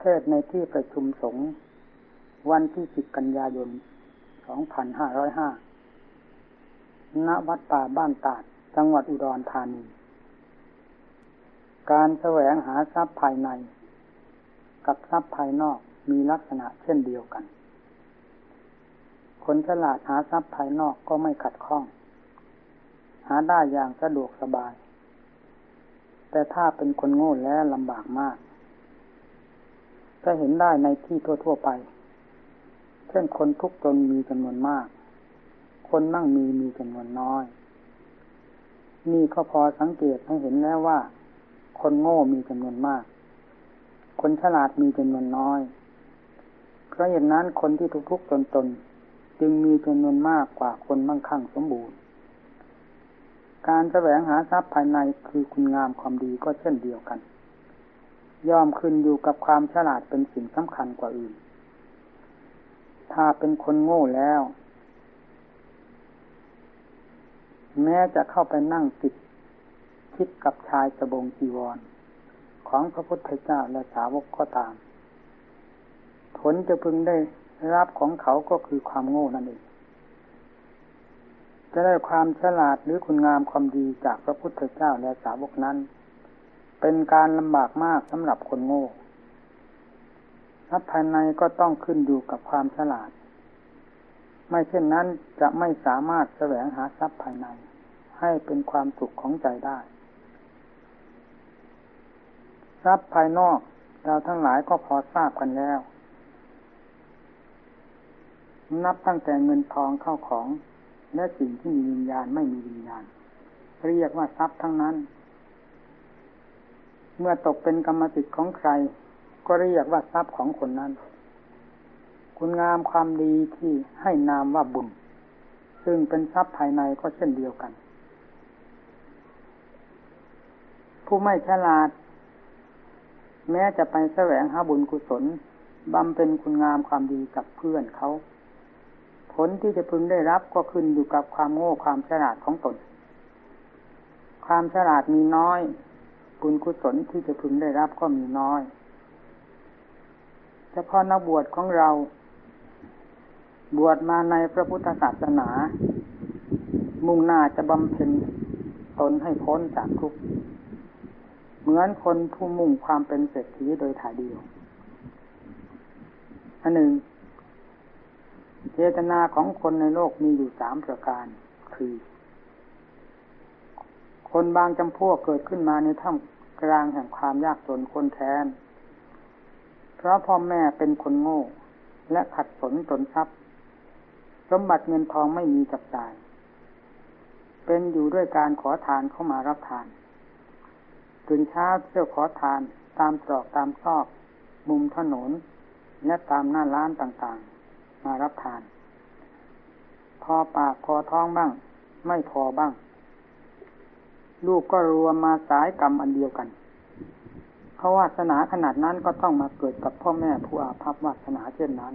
เทศในที่ประชุมสงฆ์วันที่สิบกันยายนสองพันห้าร้อยห้าณวัดป่าบ้านตาด จังหวัดอุดรธานี การแสวงหาทรัพย์ภายใน กับทรัพย์ภายนอกมีลักษณะเช่นเดียวกัน คนฉลาดหาทรัพย์ภายนอกก็ไม่ขัดข้อง หาได้อย่างสะดวกสบาย แต่ถ้าเป็นคนโง่แล้วลำบากมาก จะเห็นได้ในที่ทั่ว ๆ ไป เช่นคนทุกตนมีจำนวนมาก คนนั่งมีมีจำนวนน้อย นี่ก็พอสังเกตให้เห็นแล้วว่า คนโง่มีจำนวนมาก คนฉลาดมีจำนวนน้อย เพราะเหตุนั้นคนที่ทุกๆตนตนจึงมีจำนวนมากกว่าคนมั่งคั่งสมบูรณ์ การแสวงหาทรัพย์ภายในคือคุณงามความดีก็เช่นเดียวกัน ย่อมขึ้นอยู่กับความฉลาดเป็นสิ่งสำคัญกว่าอื่น ถ้าเป็นคนโง่แล้ว แม้จะเข้าไปนั่งติดคิดกับชายสบงจีวร ของพระพุทธเจ้าและสาวกก็ตาม ผลจะพึงได้รับของเขาก็คือความโง่นั่นเอง จะได้ความฉลาดหรือคุณงามความดีจากพระพุทธเจ้าและสาวกนั้น เป็นการลำบากมากสำหรับคนโง่ทรัพย์ภายในก็ต้องขึ้นอยู่กับความฉลาด ไม่เช่นนั้นจะไม่สามารถแสวงหาทรัพย์ภายใน ให้เป็นความสุขของใจได้ ทรัพย์ภายนอกเราทั้งหลายก็พอทราบกันแล้ว นับตั้งแต่เงินทองเข้าของ และสิ่งที่มีวิญญาณไม่มีวิญญาณ เรียกว่าทรัพย์ทั้งนั้น เมื่อตกเป็นกรรมสิทธิ์ของใคร ก็เรียกว่าทรัพย์ของคนนั้น คุณงามความดีที่ให้นามว่าบุญ ซึ่งเป็นทรัพย์ภายในก็เช่นเดียวกัน ผู้ไม่ฉลาด แม้จะไปแสวงหาบุญกุศลบำเพ็ญคุณงามความดีกับเพื่อนเขา ผลที่จะพึงได้รับก็ขึ้นอยู่กับความโง่ความฉลาดของตน ความฉลาดมีน้อย บุญกุศลที่จะพึงได้รับก็มีน้อยเฉพาะนักบวชของเรา บวชมาในพระพุทธศาสนา มุ่งหน้าจะบำเพ็ญตนให้พ้นจากทุกข์เหมือนคนผู้มุ่งความเป็นเศรษฐีโดยถ่ายเดียวอันหนึ่ง เจตนาของคนในโลกมีอยู่สามประการ คือ คนบางจำพวกเกิดขึ้นมาในถ้ำกลางแห่งความยากจนคนแค้น เพราะพ่อแม่เป็นคนโง่ และขัดสนตนทรัพย์ สมบัติเงินทองไม่มีจับจ่าย เป็นอยู่ด้วยการขอทานเข้ามารับทานตื่นเช้าเที่ยวขอทานตามตรอกตามซอก มุมถนน และตามหน้าร้านต่างๆ มารับทาน พอปากพอท้องบ้าง ไม่พอบ้าง ลูกก็รวมมาสายกรรมอันเดียวกัน เพราะวาสนาขนาดนั้นก็ต้องมาเกิดกับพ่อแม่ผู้อาภัพวาสนาเช่นนั้น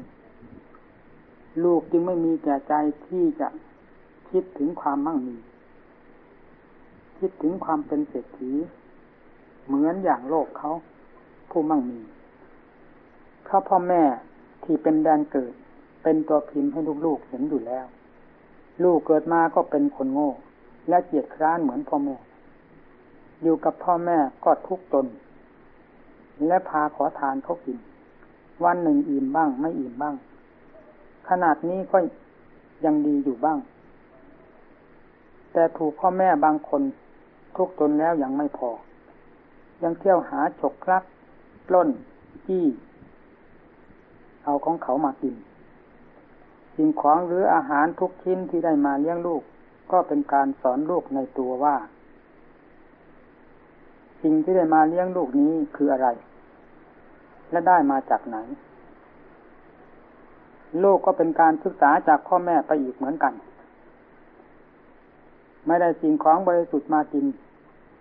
ลูกจึงไม่มีแก่ใจที่จะคิดถึงความมั่งมี คิดถึงความเป็นเศรษฐี เหมือนอย่างโลกเขาผู้มั่งมีเพราะพ่อแม่ที่เป็นแดนเกิด เป็นตัวพิมพ์ให้ลูกๆเห็นอยู่แล้ว ลูกเกิดมาก็เป็นคนโง่ และเกียจคร้านเหมือนพ่อแม่ อยู่กับพ่อแม่ก็ทุกตน และพาขอทานเขากิน วันหนึ่งอิ่มบ้าง ไม่อิ่มบ้าง ขนาดนี้ก็ยังดีอยู่บ้าง แต่ถูกพ่อแม่บางคนทุกตนแล้วยังไม่พอ ยังเที่ยวหาฉกคลักปล้นจี้เอาของเขามากินสิ่งของหรืออาหารทุกชิ้นที่ได้มาเลี้ยงลูก ก็เป็นการสอนลูกในตัวว่า สิ่งที่ได้มาเลี้ยงลูกนี้คืออะไร และได้มาจากไหน โลกก็เป็นการศึกษาจากพ่อแม่ไปอีกเหมือนกัน ไม่ได้สิ่งของบริสุทธิ์มากิน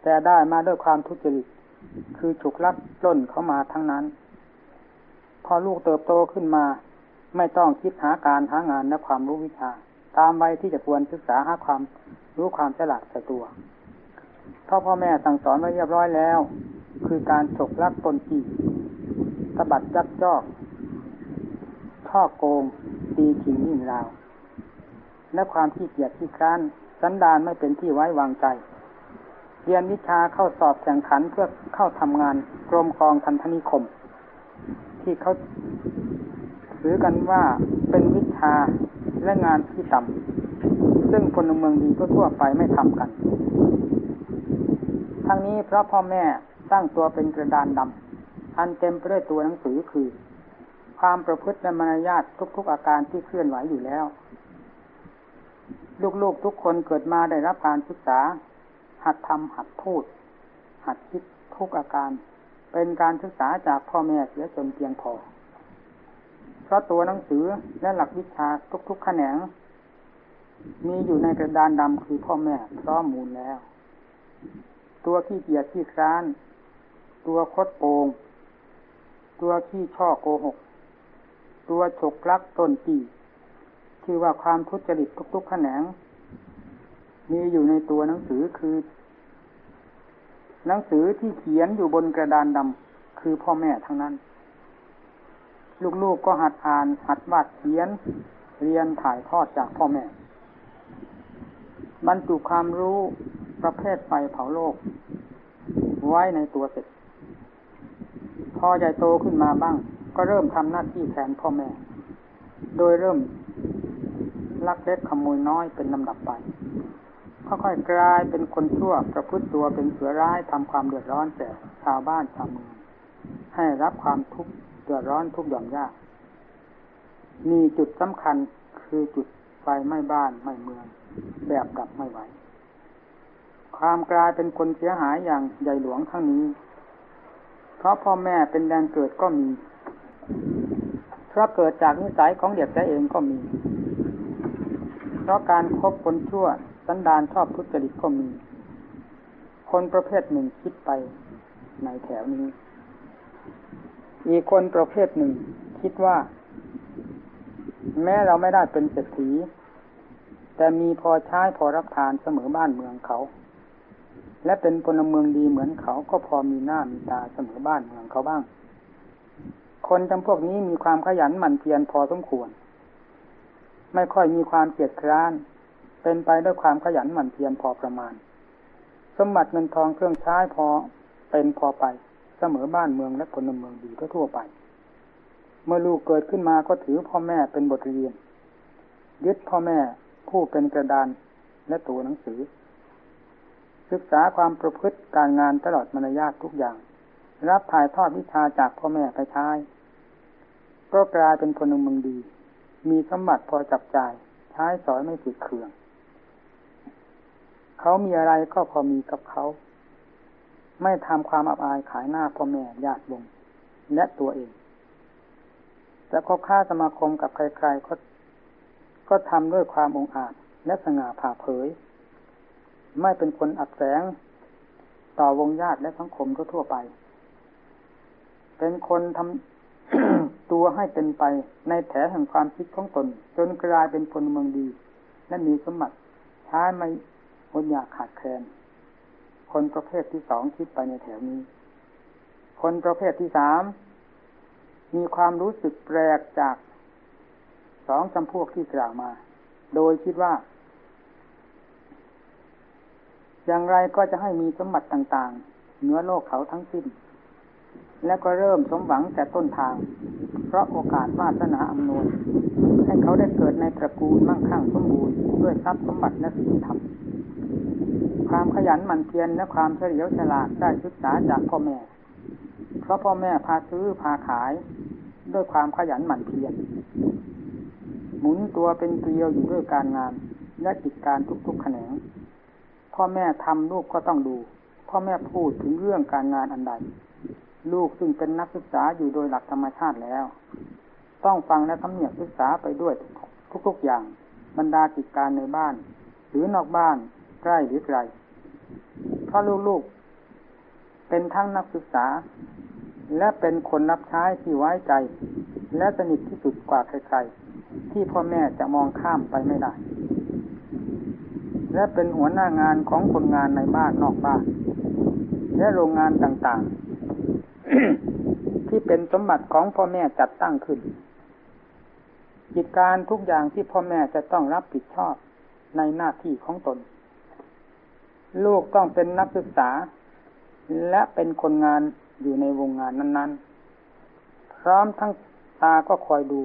แต่ได้มาด้วยความทุจริต คือฉุกลักล้นเข้ามาทั้งนั้น พอลูกเติบโตขึ้นมา ไม่ต้องคิดหาการหางานและความรู้วิชา ตามวัยที่จะควรศึกษาหาความรู้ความฉลาดใส่ตัว พราะพ่อแม่สั่งสอนไว้เรียบร้อยแล้ว คือการฉกลักตนจีตบัดยักยอกช่อโกงตีขิงยิ่งราว และความขี้เกียจขี้คร้านสันดานไม่เป็นที่ไว้วางใจ เรียนวิชาเข้าสอบแข่งขันเพื่อเข้าทำงานกรมกองทันธนิคม ที่เขาถือกันว่าเป็นวิชาและงานที่ต่ำซึ่งคนเมืองดีทั่วไปไม่ทำกัน ทั้งนี้เพราะพ่อแม่สร้างตัวเป็นกระดานดำอันเต็มไปด้วยตัวหนังสือคือ ความประพฤติและมารยาททุก ๆ อาการที่เคลื่อนไหวอยู่แล้ว ลูกๆทุกคนเกิดมาได้รับการศึกษา หัดทำหัดพูด หัดคิดทุกอาการ เป็นการศึกษาจากพ่อแม่เสียจนเพียงพอ เพราะตัวหนังสือและหลักวิชาทุกๆแขนงมีอยู่ในกระดานดำคือพ่อแม่พร้อมมูลแล้ว ตัวขี้เกียจขี้คร้าน ตัวคดโกง ตัวขี้ช่อโกหก ตัวฉกลักต้นปีคือว่าความทุจริตทุกๆแขนง มีอยู่ในตัวหนังสือคือ หนังสือที่เขียนอยู่บนกระดานดำคือพ่อแม่ทั้งนั้น ลูกๆก็หัดอ่าน หัดวาดเขียน เรียนถ่ายทอดจากพ่อแม่ บรรจุความรู้ ประเภทไฟเผาโลก ไว้ในตัวเสร็จ พอใหญ่โตขึ้นมาบ้าง ก็เริ่มทำหน้าที่แทนพ่อแม่ โดยเริ่มลักเล็กขโมยน้อยเป็นลำดับไปค่อยๆกลายเป็นคนชั่วประพฤติตัวเป็นเสือร้ายทำความเดือดร้อนแก่ชาวบ้านชาวเมืองให้รับความทุกข์เดือดร้อนทุกหย่อมยาก มีจุดสำคัญคือจุดไฟไหม้บ้านไหม้เมือง แบบดับไม่ไหว ความกลายเป็นคนเสียหายอย่างใหญ่หลวงทั้งนี้ เพราะพ่อแม่เป็นแดนเกิดก็มี เพราะเกิดจากนิสัยของเด็กแต่เองก็มี เพราะการครบคนชั่วสันดานชอบทุจริตก็มี คนประเภทหนึ่งคิดไปในแถวนี้ อีกคนประเภทหนึ่งคิดว่า แม้เราไม่ได้เป็นเศรษฐีแต่มีพอใช้พอรับทานเสมอบ้านเมืองเขา และเป็นพลเมืองดีเหมือนเขาก็พอมีหน้ามีตาเสมอบ้านเมืองเขาบ้าง คนจำพวกนี้มีความขยันหมั่นเพียรพอสมควร ไม่ค่อยมีความเกียจคร้าน เป็นไปด้วยความขยันหมั่นเพียรพอประมาณ สมบัติเงินทองเครื่องใช้พอเป็นพอไปเสมอบ้านเมืองและพลเมืองดีทั่วไป เมื่อลูกเกิดขึ้นมาก็ถือพ่อแม่เป็นบทเรียน ยึดพ่อแม่ผู้เป็นกระดานและตัวหนังสือ ศึกษาความประพฤติการงานตลอดมารยาททุกอย่าง รับถ่ายทอดวิชาจากพ่อแม่ไปใช้ก็กลายเป็นพลเมืองดี มีสมบัติพอจับจ่ายใช้สอยไม่ผิดเคือง เขามีอะไรก็พอมีกับเขา ไม่ทำความอับอายขายหน้าพ่อแม่ญาติวงและตัวเองแต่ก็ค้าสมาคมกับใครๆก็ก็ทำด้วยความองอาจและสง่าผ่าเผย ไม่เป็นคนอับแสง ต่อวงญาติและสังคมทั่วไป เป็นคนทำตัวให้เป็นไปในแถแห่งความคิดของตน จนกลายเป็นพลเมืองดี และมีสมบัติใช้ไม่อดอยากขาดแคลนคนประเภทที่สองคิดไปในแถวนี้ คนประเภทที่สามมีความรู้สึกแปลกจากสองจำพวกที่กล่าวมา โดยคิดว่า อย่างไรก็จะให้มีสมบัติต่างๆ เหนือโลกเขาทั้งสิ้น และก็เริ่มสมหวังแต่ต้นทาง เพราะโอกาสวาสนาอำนวยให้เขาได้เกิดในตระกูลมั่งคั่งสมบูรณ์ด้วยทรัพย์สมบัติและศีลธรรมความขยันหมั่นเพียรและความเฉลียวฉลาดได้ศึกษาจากพ่อแม่ เพราะพ่อแม่พาซื้อพาขายด้วยความขยันหมั่นเพียรหมุนตัวเป็นเกลียวอยู่ด้วยการงานและกิจการทุกๆแขนง พ่อแม่ทำลูกก็ต้องดู พ่อแม่พูดถึงเรื่องการงานอันใด ลูกซึ่งเป็นนักศึกษาอยู่โดยหลักธรรมชาติแล้ว ต้องฟังและทำเนียบศึกษาไปด้วยทุกๆอย่าง บรรดากิจการในบ้าน หรือนอกบ้านใกล้หรือไกลเพราะลูกๆเป็นทั้งนักศึกษา และเป็นคนรับใช้ที่ไว้ใจ และสนิทที่สุดกว่าใครๆที่พ่อแม่จะมองข้ามไปไม่ได้ และเป็นหัวหน้างานของคนงานในบ้านนอกบ้าน และโรงงานต่างๆ ที่เป็นสมบัติของพ่อแม่จัดตั้งขึ้น กิจการทุกอย่างที่พ่อแม่จะต้องรับผิดชอบในหน้าที่ของตน ลูกต้องเป็นนักศึกษา และเป็นคนงานอยู่ในวงงานนั้น ๆ พร้อมทั้งตาก็คอยดู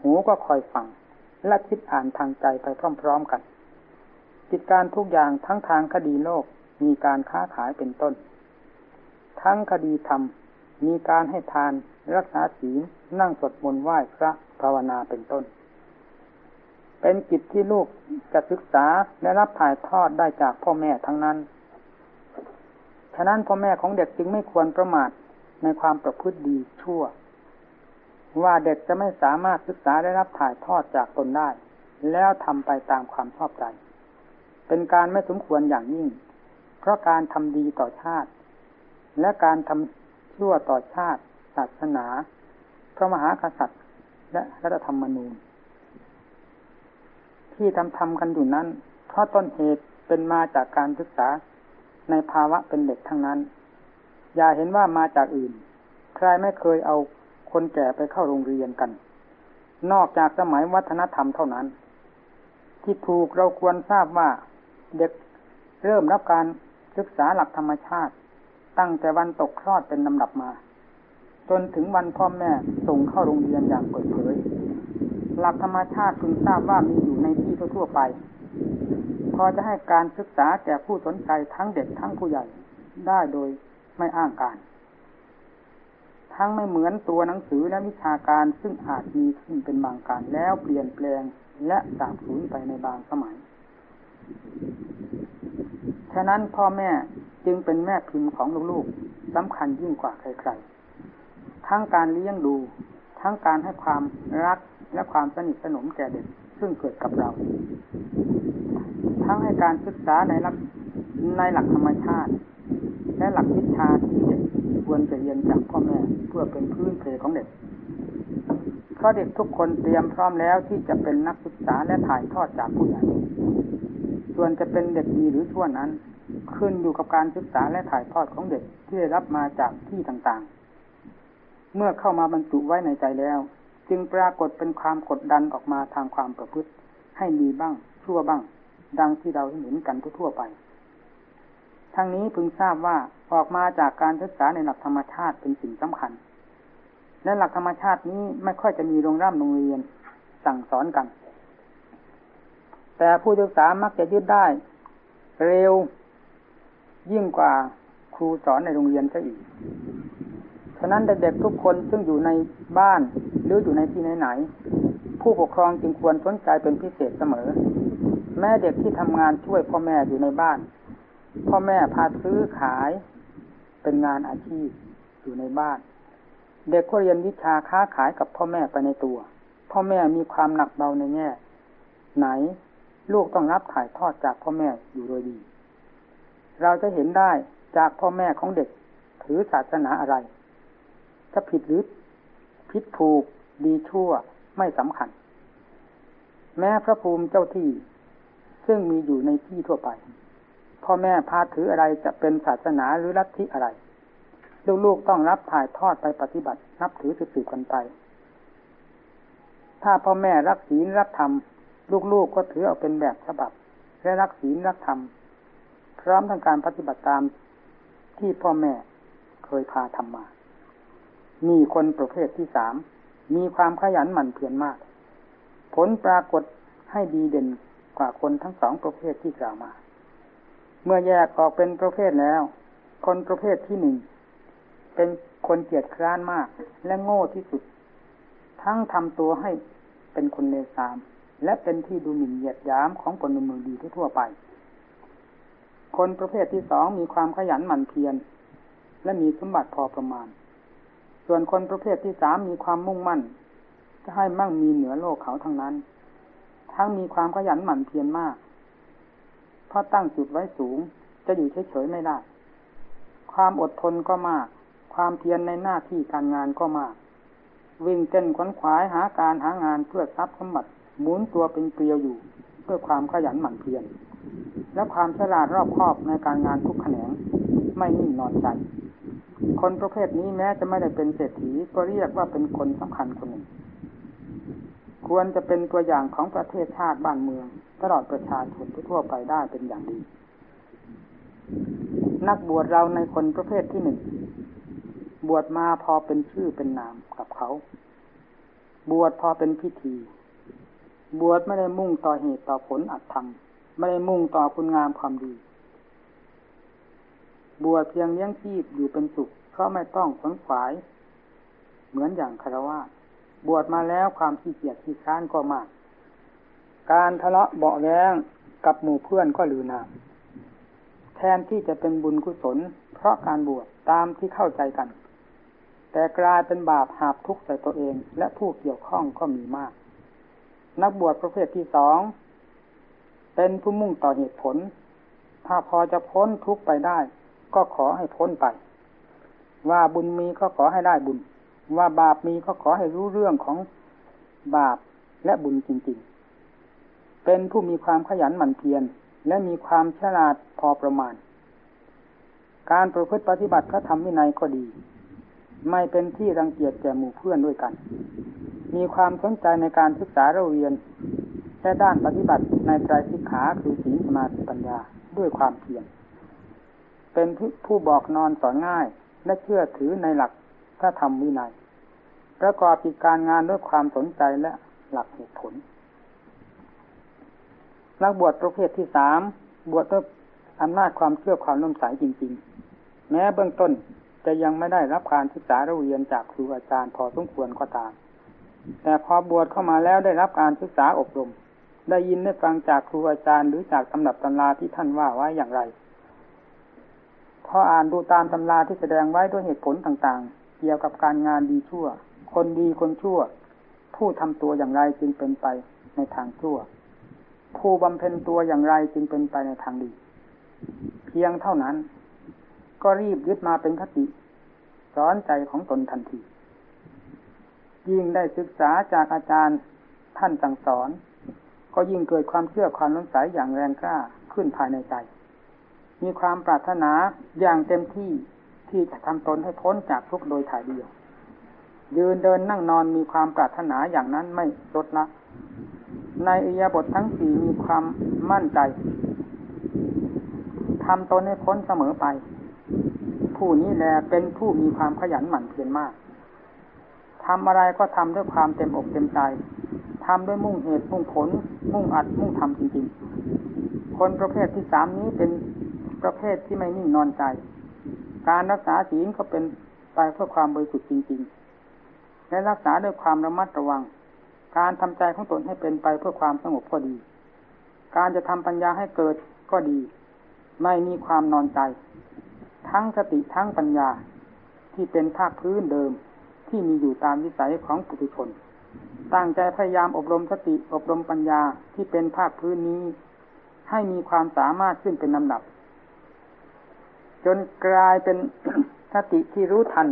หูก็คอยฟัง และคิดอ่านทางใจไปพร้อม ๆ กัน กิจการทุกอย่างทั้งทางคดีโลกมีการค้าขายเป็นต้น ทั้งคดีธรรมมีการให้ทานรักษาศีลนั่งสวดมนต์ไหว้พระภาวนาเป็นต้น เป็นกิจที่ลูกจะศึกษาและรับถ่ายทอดได้จากพ่อแม่ทั้งนั้น ฉะนั้นพ่อแม่ของเด็กจึงไม่ควรประมาทในความประพฤติดีชั่ว ว่าเด็กจะไม่สามารถศึกษาได้รับถ่ายทอดจากตนได้ แล้วทำไปตามความชอบใจ เป็นการไม่สมควรอย่างยิ่ง เพราะการทำดีต่อชาติ และการทำชั่วต่อชาติ ศาสนา พระมหากษัตริย์ และรัฐธรรมนูญ ที่ทำทำกันอยู่นั้น เพราะต้นเหตุเป็นมาจากการศึกษาในภาวะเป็นเด็กทั้งนั้น อย่าเห็นว่ามาจากอื่น ใครไม่เคยเอาคนแก่ไปเข้าโรงเรียนกัน นอกจากสมัยวัฒนธรรมเท่านั้น ที่ถูกเราควรทราบว่า เด็กเริ่มรับการศึกษาหลักธรรมชาติ ตั้งแต่วันตกคลอดเป็นลำดับมา จนถึงวันพ่อแม่ส่งเข้าโรงเรียนอย่างเปิดเผย หลักธรรมชาติคุณทราบว่ามีอยู่ในที่ทั่วไป พอจะให้การศึกษาแก่ผู้สนใจทั้งเด็กทั้งผู้ใหญ่ได้โดยไม่อ้างการ ทั้งไม่เหมือนตัวหนังสือและวิชาการซึ่งอาจมีขึ้นเป็นบางการแล้วเปลี่ยนแปลงและสาบสูญไปในบางสมัย ฉะนั้นพ่อแม่จึงเป็นแม่พิมพ์ของลูกๆสำคัญยิ่งกว่าใครๆ ทั้งการเลี้ยงดู ทั้งการให้ความรักและความสนิทสนมแก่เด็กซึ่งเกิดกับเรา ทั้งให้การศึกษาในหลักในหลักธรรมชาติ และหลักวิชาที่เด็กควรจะเรียนจากพ่อแม่เพื่อเป็นพื้นเพของเด็ก เพราะเด็กทุกคนเตรียมพร้อมแล้วที่จะเป็นนักศึกษาและถ่ายทอดจากผู้ใหญ่ ส่วนจะเป็นเด็กดีหรือชั่วนั้น ขึ้นอยู่กับการศึกษาและถ่ายทอดของเด็กที่ได้รับมาจากที่ต่างๆ เมื่อเข้ามาบรรจุไว้ในใจแล้ว จึงปรากฏเป็นความกดดันออกมาทางความประพฤติ ให้ดีบ้างชั่วบ้าง ดังที่เราเห็นกันทั่วไป ทั้งนี้พึงทราบว่าออกมาจากการศึกษาในหลักธรรมชาติเป็นสิ่งสำคัญ และหลักธรรมชาตินี้ไม่ค่อยจะมีโรงร่ำโรงเรียนสั่งสอนกัน แต่ผู้ศึกษามักจะยึดได้ เร็ว ยิ่งกว่าครูสอนในโรงเรียนซะอีก ฉะนั้นเด็กๆทุกคนซึ่งอยู่ในบ้านหรืออยู่ในที่ไหนๆผู้ปกครองจึงควรสนใจเป็นพิเศษเสมอ แม่เด็กที่ทำงานช่วยพ่อแม่อยู่ในบ้าน พ่อแม่พาซื้อขายเป็นงานอาชีพอยู่ในบ้าน เด็กก็เรียนวิชาค้าขายกับพ่อแม่ไปในตัว พ่อแม่มีความหนักเบาในแง่ ไหน ลูกต้องรับถ่ายทอดจากพ่อแม่อยู่โดยดี เราจะเห็นได้จากพ่อแม่ของเด็กถือศาสนาอะไร จะผิดหรือผิดถูกดีชั่วไม่สำคัญ แม้พระภูมิเจ้าที่ ซึ่งมีอยู่ในที่ทั่วไป พ่อแม่พาถืออะไรจะเป็นศาสนาหรือลัทธิอะไร ลูกๆต้องรับถ่ายทอดไปปฏิบัตินับถือสืบๆกันไป ถ้าพ่อแม่รักศีลรักธรรม ลูกๆก็ถือเอาเป็นแบบฉบับและรักศีลรักธรรม พร้อมทั้งการปฏิบัติตามที่พ่อแม่เคยพาทำมา มีคนประเภทที่สาม มีความขยันหมั่นเพียรมาก ผลปรากฏให้ดีเด่นกว่าคนทั้งสองประเภทที่กล่าวมา เมื่อแยกออกเป็นประเภทแล้ว คนประเภทที่หนึ่งเป็นคนเกียจคร้านมาก และโง่ที่สุด ทั้งทำตัวให้เป็นคนเลวทราม และเป็นที่ดูหมิ่นเหยียดย้ำของคนเมืองดีทั่วไป คนประเภทที่สองมีความขยันหมั่นเพียรและมีสมบัติพอประมาณ ส่วนคนประเภทที่สามมีความมุ่งมั่น จะให้มั่งมีเหนือโลกเขาทั้งนั้น ทั้งมีความขยันหมั่นเพียรมากราะตั้งจุดไว้สูงจะอยู่เฉยๆไม่ได้ ความอดทนก็มาก ความเพียรในหน้าที่การงานก็มาก วิ่งเต้นขวนขวายหาการหางานเพื่อทรัพย์สมบัติ หมุนตัวเป็นเกลียวอยู่เพื่อความขยันหมั่นเพียรและความฉลาดรอบคอบในการงานทุกแขนงไม่นิ่งนอนใจ คนประเภทนี้แม้จะไม่ได้เป็นเศรษฐีก็เรียกว่าเป็นคนสำคัญคนหนึ่ง ควรจะเป็นตัวอย่างของประเทศชาติบ้านเมือง ตลอดประชาชนทั่วไปได้เป็นอย่างดี นักบวชเราในคนประเภทที่หนึ่งบวชมาพอเป็นชื่อเป็นนามกับเขา บวชพอเป็นพิธี บวชไม่ได้มุ่งต่อเหตุต่อผลอัตธรรมไม่ได้มุ่งต่อคุณงามความดี บวชเพียงเลี้ยงชีพอยู่เป็นสุขเพราะไม่ต้องขนขวาย เหมือนอย่างคารวะบวชมาแล้วความขี้เกียจขี้ค้านก็มาก การทะเลาะเบาแรงกับหมู่เพื่อนก็ลือนามแทนที่จะเป็นบุญกุศล เพราะการบวชตามที่เข้าใจกัน แต่กลายเป็นบาปหาบทุกข์ใส่ตัวเองและผู้เกี่ยวข้องก็มีมาก นักบวชประเภทที่สองเป็นผู้มุ่งต่อเหตุผล ถ้าพอจะพ้นทุกไปได้ ก็ขอให้พ้นไป ว่าบุญมีก็ขอให้ได้บุญ ว่าบาปมีก็ขอให้รู้เรื่องของบาปและบุญจริง ๆ เป็นผู้มีความขยันหมั่นเพียรและมีความฉลาดพอประมาณ การประพฤติปฏิบัติพระธรรมวินัยก็ดี ไม่เป็นที่รังเกียจแก่หมู่เพื่อนด้วยกัน มีความสนใจในการศึกษาเราเรียนแค่ด้านปฏิบัติในใจสิกขาคือศีลสมาธิปัญญาด้วยความเพียรเป็นผู้บอกนอนสอนง่าย และเชื่อถือในหลักพระธรรมวินัยประกอบกิจการงานด้วยความสนใจและหลักเหตุผลนักบวชประเภทที่สามบวชด้วยอำนาจความเชื่อความน้มใสจริง ๆ แม้เบื้องต้นจะยังไม่ได้รับการศึกษาเรียนจากครูอาจารย์พอสมควรก็ตาม แต่พอบวชเข้ามาแล้วได้รับการศึกษาอบรม ได้ยินได้ฟังจากครูอาจารย์หรือจากตำนับตำราที่ท่านว่าไว้อย่างไร พออ่านดูตามตำราที่แสดงไว้ด้วยเหตุผลต่างๆ เกี่ยวกับการงานดีชั่ว คนดีคนชั่ว ผู้ทำตัวอย่างไรจึงเป็นไปในทางชั่ว ผู้บำเพ็ญตัวอย่างไรจึงเป็นไปในทางดี เพียงเท่านั้น ก็รีบยึดมาเป็นคติสอนใจของตนทันที ยิ่งได้ศึกษาจากอาจารย์ท่านสั่งสอน ก็ยิ่งเกิดความเชื่อความน้นใสอย่างแรงกล้าขึ้นภายในใจ มีความปรารถนาอย่างเต็มที่ที่จะทำตนให้พ้นจากทุกโดยถ่ายเดียว ยืนเดินนั่งนอนมีความปรารถนาอย่างนั้นไม่ลดละในอิยาบททั้งสี่มีความมั่นใจทำตนให้พ้นเสมอไป ผู้นี้แลเป็นผู้มีความขยันหมั่นเพียรมาก ทำอะไรก็ทำด้วยความเต็มอกเต็มใจทำด้วยมุ่งเหตุมุ่งผล มุ่งอัดมุ่งทำจริงๆ คนประเภทที่สามนี้เป็นประเภทที่ไม่นิ่งนอนใจ การรักษาศีลก็เป็นไปเพื่อความบริสุทธิ์จริง ๆ และรักษาด้วยความระมัดระวัง การทำใจของตนให้เป็นไปเพื่อความสงบก็ดี การจะทำปัญญาให้เกิดก็ดี ไม่มีความนอนใจ ทั้งสติทั้งปัญญาที่เป็นภาคพื้นเดิม ที่มีอยู่ตามวิสัยของปุถุชน ตั้งใจพยายามอบรมสติอบรมปัญญาที่เป็นภาคพื้นนี้ ให้มีความสามารถขึ้นเป็นลำดับ จนกลายเป็นสติที่รู้ทัน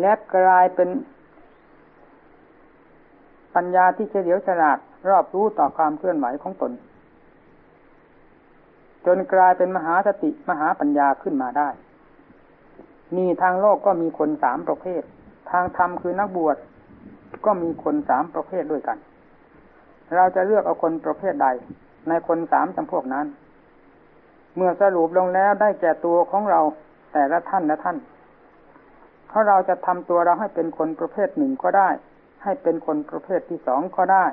และกลายเป็นปัญญาที่เฉลียวฉลาดรอบรู้ต่อความเคลื่อนไหวของตน จนกลายเป็นมหาสติมหาปัญญาขึ้นมาได้ มีทางโลกก็มีคนสามประเภท ทางธรรมคือนักบวชก็มีคนสามประเภทด้วยกัน เราจะเลือกเอาคนประเภทใด ในคนสามจำพวกนั้น เมื่อสรุปลงแล้วได้แก่ตัวของเราแต่ละท่านละท่าน เพราะเราจะทำตัวเราให้เป็นคนประเภทหนึ่งก็ได้ ให้เป็นคนประเภทที่สองก็ได้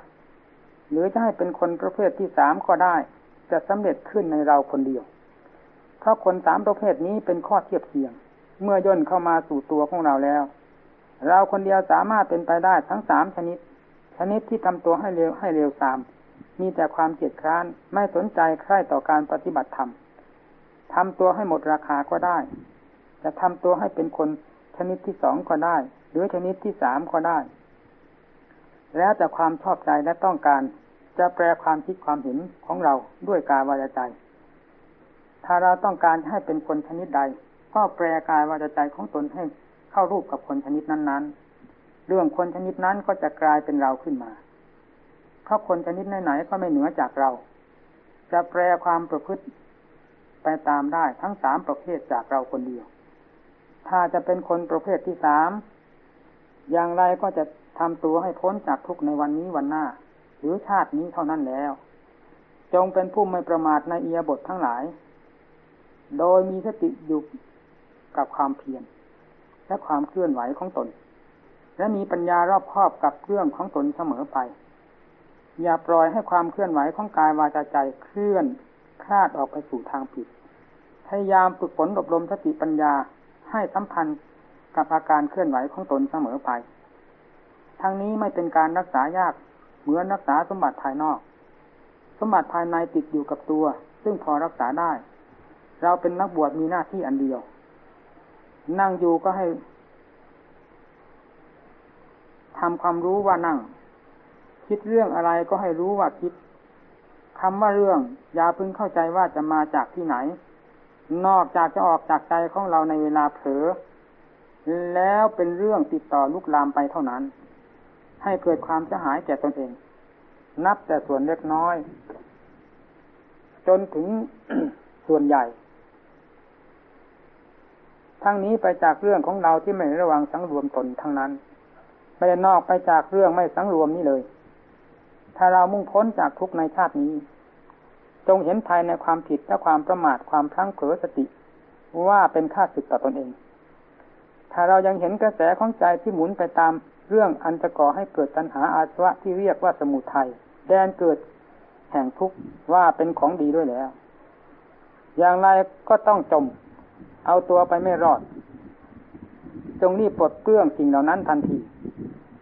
หรือจะให้เป็นคนประเภทที่สามก็ได้ จะสำเร็จขึ้นในเราคนเดียว เพราะคนสามประเภทนี้เป็นข้อเทียบเทียง เมื่อย่นเข้ามาสู่ตัวของเราแล้ว เราคนเดียวสามารถเป็นไปได้ทั้งสามชนิด ชนิดที่ทำตัวให้เร็วให้เร็วตาม มีแต่ความเกียดคร้านไม่สนใจใคร่ต่อการปฏิบัติธรรมทำตัวให้หมดราคาก็ได้ จะทำตัวให้เป็นคนชนิดที่สองก็ได้ หรือชนิดที่สามก็ได้ แล้วแต่ความชอบใจและต้องการ จะแปลความคิดความเห็นของเราด้วยกายวาจาใจ ถ้าเราต้องการให้เป็นคนชนิดใด ก็แปลกายวาจาใจของตนให้ เข้ารูปกับคนชนิดนั้น ๆ เรื่องคนชนิดนั้นก็จะกลายเป็นเราขึ้นมาเพราะคนชนิดไหนๆก็ไม่เหนือจากเรา จะแปลความประพฤติไปตามได้ทั้งสามประเภทจากเราคนเดียว ถ้าจะเป็นคนประเภทที่สามอย่างไรก็จะทำตัวให้พ้นจากทุกในวันนี้วันหน้า หรือชาตินี้เท่านั้นแล้ว จงเป็นผู้ไม่ประมาทในเอียบททั้งหลาย โดยมีสติอยู่กับความเพียร และความเคลื่อนไหวของตน และมีปัญญารอบครอบกับเรื่องของตนเสมอไป อย่าปล่อยให้ความเคลื่อนไหวของกายวาจาใจเคลื่อนคลาดออกไปสู่ทางผิด พยายามฝึกฝนอบรมสติปัญญาให้สัมพันธ์กับอาการเคลื่อนไหวของตนเสมอไป ทั้งนี้ไม่เป็นการรักษายากเหมือนรักษาสมบัติภายนอก สมบัติภายในติดอยู่กับตัว ซึ่งพอรักษาได้ เราเป็นนักบวชมีหน้าที่อันเดียว นั่งอยู่ก็ให้ทำความรู้ว่านั่ง คิดเรื่องอะไรก็ให้รู้ว่าคิดคำว่าเรื่อง อย่าพึงเข้าใจว่าจะมาจากที่ไหน นอกจากจะออกจากใจของเราในเวลาเผลอแล้วเป็นเรื่องติดต่อลุกลามไปเท่านั้น ให้เกิดความเสียหายแก่ตนเอง นับแต่ส่วนเล็กน้อย จนถึงส่วนใหญ่ ทั้งนี้ไปจากเรื่องของเราที่ไม่ระวังสังรวมตนทั้งนั้น ไม่ได้นอกไปจากเรื่องไม่สังรวมนี้เลย ถ้าเรามุ่งพ้นจากทุกในชาตินี้ จงเห็นภายในความผิดและความประมาทความพลั้งเผลอสติ ว่าเป็นค่าศึกต่อตอนเอง ถ้าเรายังเห็นกระแสของใจที่หมุนไปตามเรื่องอันจะก่อให้เกิดตัณหาอาสวะที่เรียกว่าสมุทัยแดนเกิดแห่งทุกข์ว่าเป็นของดีด้วยแล้ว อย่างไรก็ต้องจม เอาตัวไปไม่รอด จงรีบปลดเปลื้องสิ่งเหล่านั้นทันที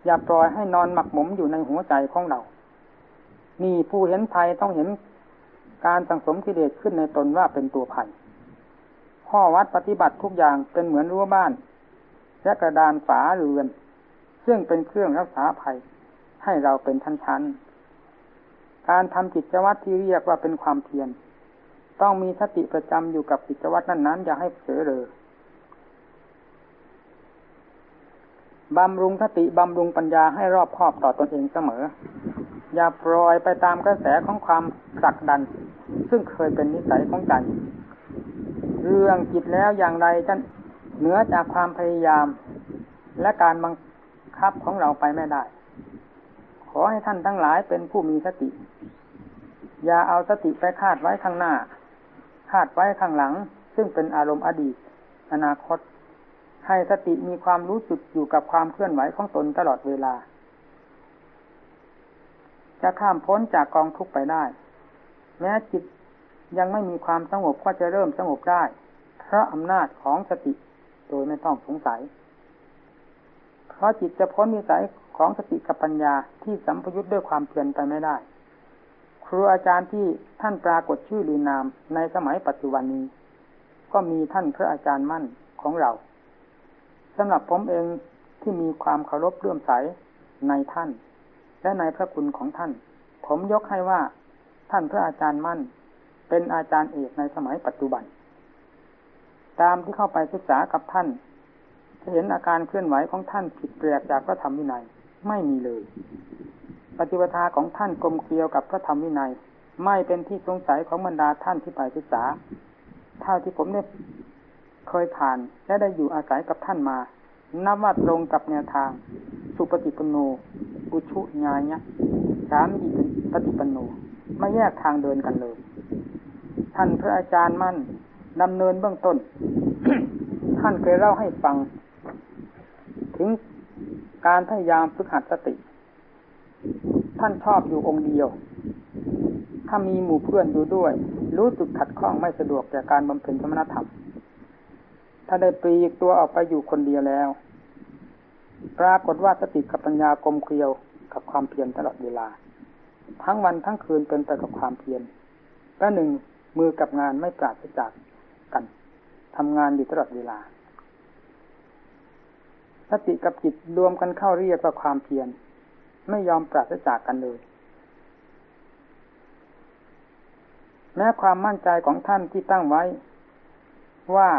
อย่าปล่อยให้นอนหมักหมมอยู่ในหัวใจของเรา นี่ผู้เห็นภัยต้องเห็นการสังสมกิเลสขึ้นในตนว่าเป็นตัวภัย ข้อวัดปฏิบัติทุกอย่างเป็นเหมือนรั้วบ้านและกระดานฝาเรือน ซึ่งเป็นเครื่องรักษาภัย ให้เราเป็นชั้นๆ การทำกิจวัตรที่เรียกว่าเป็นความเพียร ต้องมีสติประจำอยู่กับกิจวัตรนั้นๆ อย่าให้เผลอเลยบำรุงสติบำรุงปัญญาให้รอบคอบต่อตอนเองเสมอ อย่าปล่อยไปตามกระแสของความผลักดัน ซึ่งเคยเป็นนิสัยของใจเรื่องจิตแล้วอย่างไรจะเหนือจากความพยายาม และการบังคับของเราไปไม่ได้ ขอให้ท่านทั้งหลายเป็นผู้มีสติ อย่าเอาสติไปคาดไว้ข้างหน้า คาดไว้ข้างหลัง ซึ่งเป็นอารมณ์อดีต อนาคต ให้สติมีความรู้สึกอยู่กับความเคลื่อนไหวของตนตลอดเวลา จะข้ามพ้นจากกองทุกข์ไปได้ แม้จิตยังไม่มีความสงบก็จะเริ่มสงบได้ เพราะอำนาจของสติโดยไม่ต้องสงสัย เพราะจิตจะพ้นนิสัยของสติกับปัญญาที่สัมพยุตด้วยความเพียรไปไม่ได้ ครูอาจารย์ที่ท่านปรากฏชื่อลือนามในสมัยปัจจุบันนี้ ก็มีท่านพระอาจารย์มั่นของเราสำหรับผมเองที่มีความเคารพเลื่อมใสในท่าน และในพระคุณของท่าน ผมยกให้ว่า ท่านพระอาจารย์มั่น เป็นอาจารย์เอกในสมัยปัจจุบัน ตามที่เข้าไปศึกษากับท่าน จะเห็นอาการเคลื่อนไหวของท่านผิดแปลกจากพระธรรมวินัยไม่มีเลย ปฏิปทาของท่านกลมเกลียวกับพระธรรมวินัย ไม่เป็นที่สงสัยของบรรดาท่านที่ไปศึกษาเท่าที่ผมได้เคยผ่านและได้อยู่อาศัยกับท่านมา นับว่าตรงกับแนวทาง สุปฏิปโน อุชุญาญะสามอิปฏิปโนไม่แยกทางเดินกันเลย ท่านพระอาจารย์มั่นดำเนินเบื้องต้น ท่านเคยเล่าให้ฟัง ถึงการพยายามฝึกหัดสติ ท่านชอบอยู่องค์เดียว ถ้ามีหมู่เพื่อนอยู่ด้วย รู้สึกขัดข้องไม่สะดวกแก่การบำเพ็ญสมณธรรม ถ้าได้ปลีกตัวออกไปอยู่คนเดียวแล้ว ปรากฏว่าสติกับปัญญากลมเกลียวกับความเพียรตลอดเวลา ทั้งวันทั้งคืนเป็นไปกับความเพียรและหนึ่งมือกับงานไม่ปราศจากกันทำงานอยู่ตลอดเวลา สติกับจิตรวมกันเข้าเรียกว่าความเพียร ไม่ยอมปราศจากกันเลย แม้ความมั่นใจของท่านที่ตั้งไว้ ว่า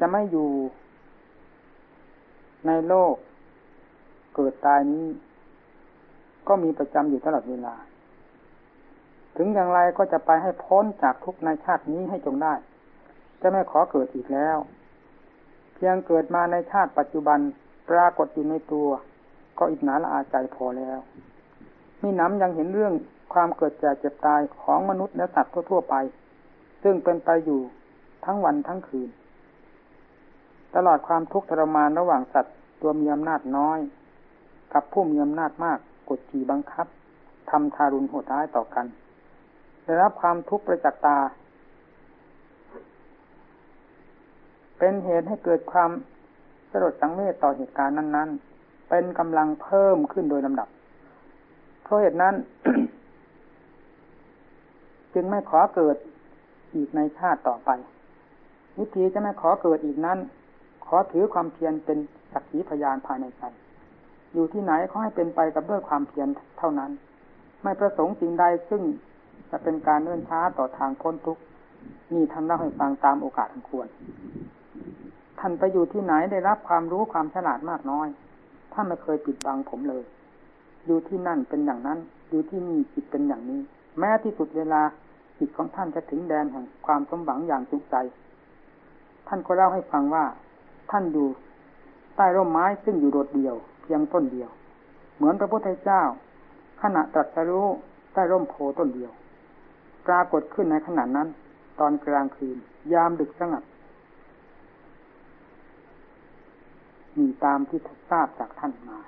จะไม่อยู่ในโลก เกิดตายนี้ ก็มีประจำอยู่ตลอดเวลา ถึงอย่างไรก็จะไปให้พ้นจากทุกในชาตินี้ให้จงได้ จะไม่ขอเกิดอีกแล้ว เพียงเกิดมาในชาติปัจจุบันปรากฏอยู่ในตัว ก็อิจนาละอาใจพอแล้วมีน้ำยังเห็นเรื่องความเกิดแก่เจ็บตายของมนุษย์และสัตว์ทั่วไป ซึ่งเป็นไปอยู่ทั้งวันทั้งคืน ตลอดความทุกข์ทรมานระหว่างสัตว์ตัวมีอำนาจน้อย กับผู้มีอำนาจมากกดขี่บังคับทำทารุณโหดร้ายต่อกันได้รับความทุกข์ประจักษ์ตา เป็นเหตุให้เกิดความสลดสังเวชต่อเหตุการณ์นั้น ๆ เป็นกำลังเพิ่มขึ้นโดยลำดับ เพราะเหตุนั้น จึงไม่ขอเกิดอีกในชาติต่อไปวิธีจะไม่ขอเกิดอีกนั้น ขอถือความเพียรเป็นสักขีพยานภายในใจอยู่ที่ไหนขอให้เป็นไปกับด้วยความเพียรเท่านั้น ไม่ประสงค์สิ่งใดซึ่งจะเป็นการเนื่นช้าต่อทางพ้นทุกข์นี่ท่านเล่าให้ฟังตามโอกาสทันควร ท่านไปอยู่ที่ไหนได้รับความรู้ความฉลาดมากน้อย ท่านไม่เคยปิดบังผมเลย อยู่ที่นั่นเป็นอย่างนั้น อยู่ที่นี่จิตเป็นอย่างนี้ แม้ที่สุดเวลาจิตของท่านจะถึงแดนแห่งความสมหวังอย่างจุใจ ท่านก็เล่าให้ฟังว่า ท่านอยู่ใต้ร่มไม้ซึ่งอยู่โดดเดี่ยว เพียงต้นเดียว เหมือนพระพุทธเจ้า ขณะตรัสรู้ใต้ร่มโพต้นเดียว ปรากฏขึ้นในขณะนั้น ตอนกลางคืน ยามดึกสงัด มีตามที่ทราบจากท่านมา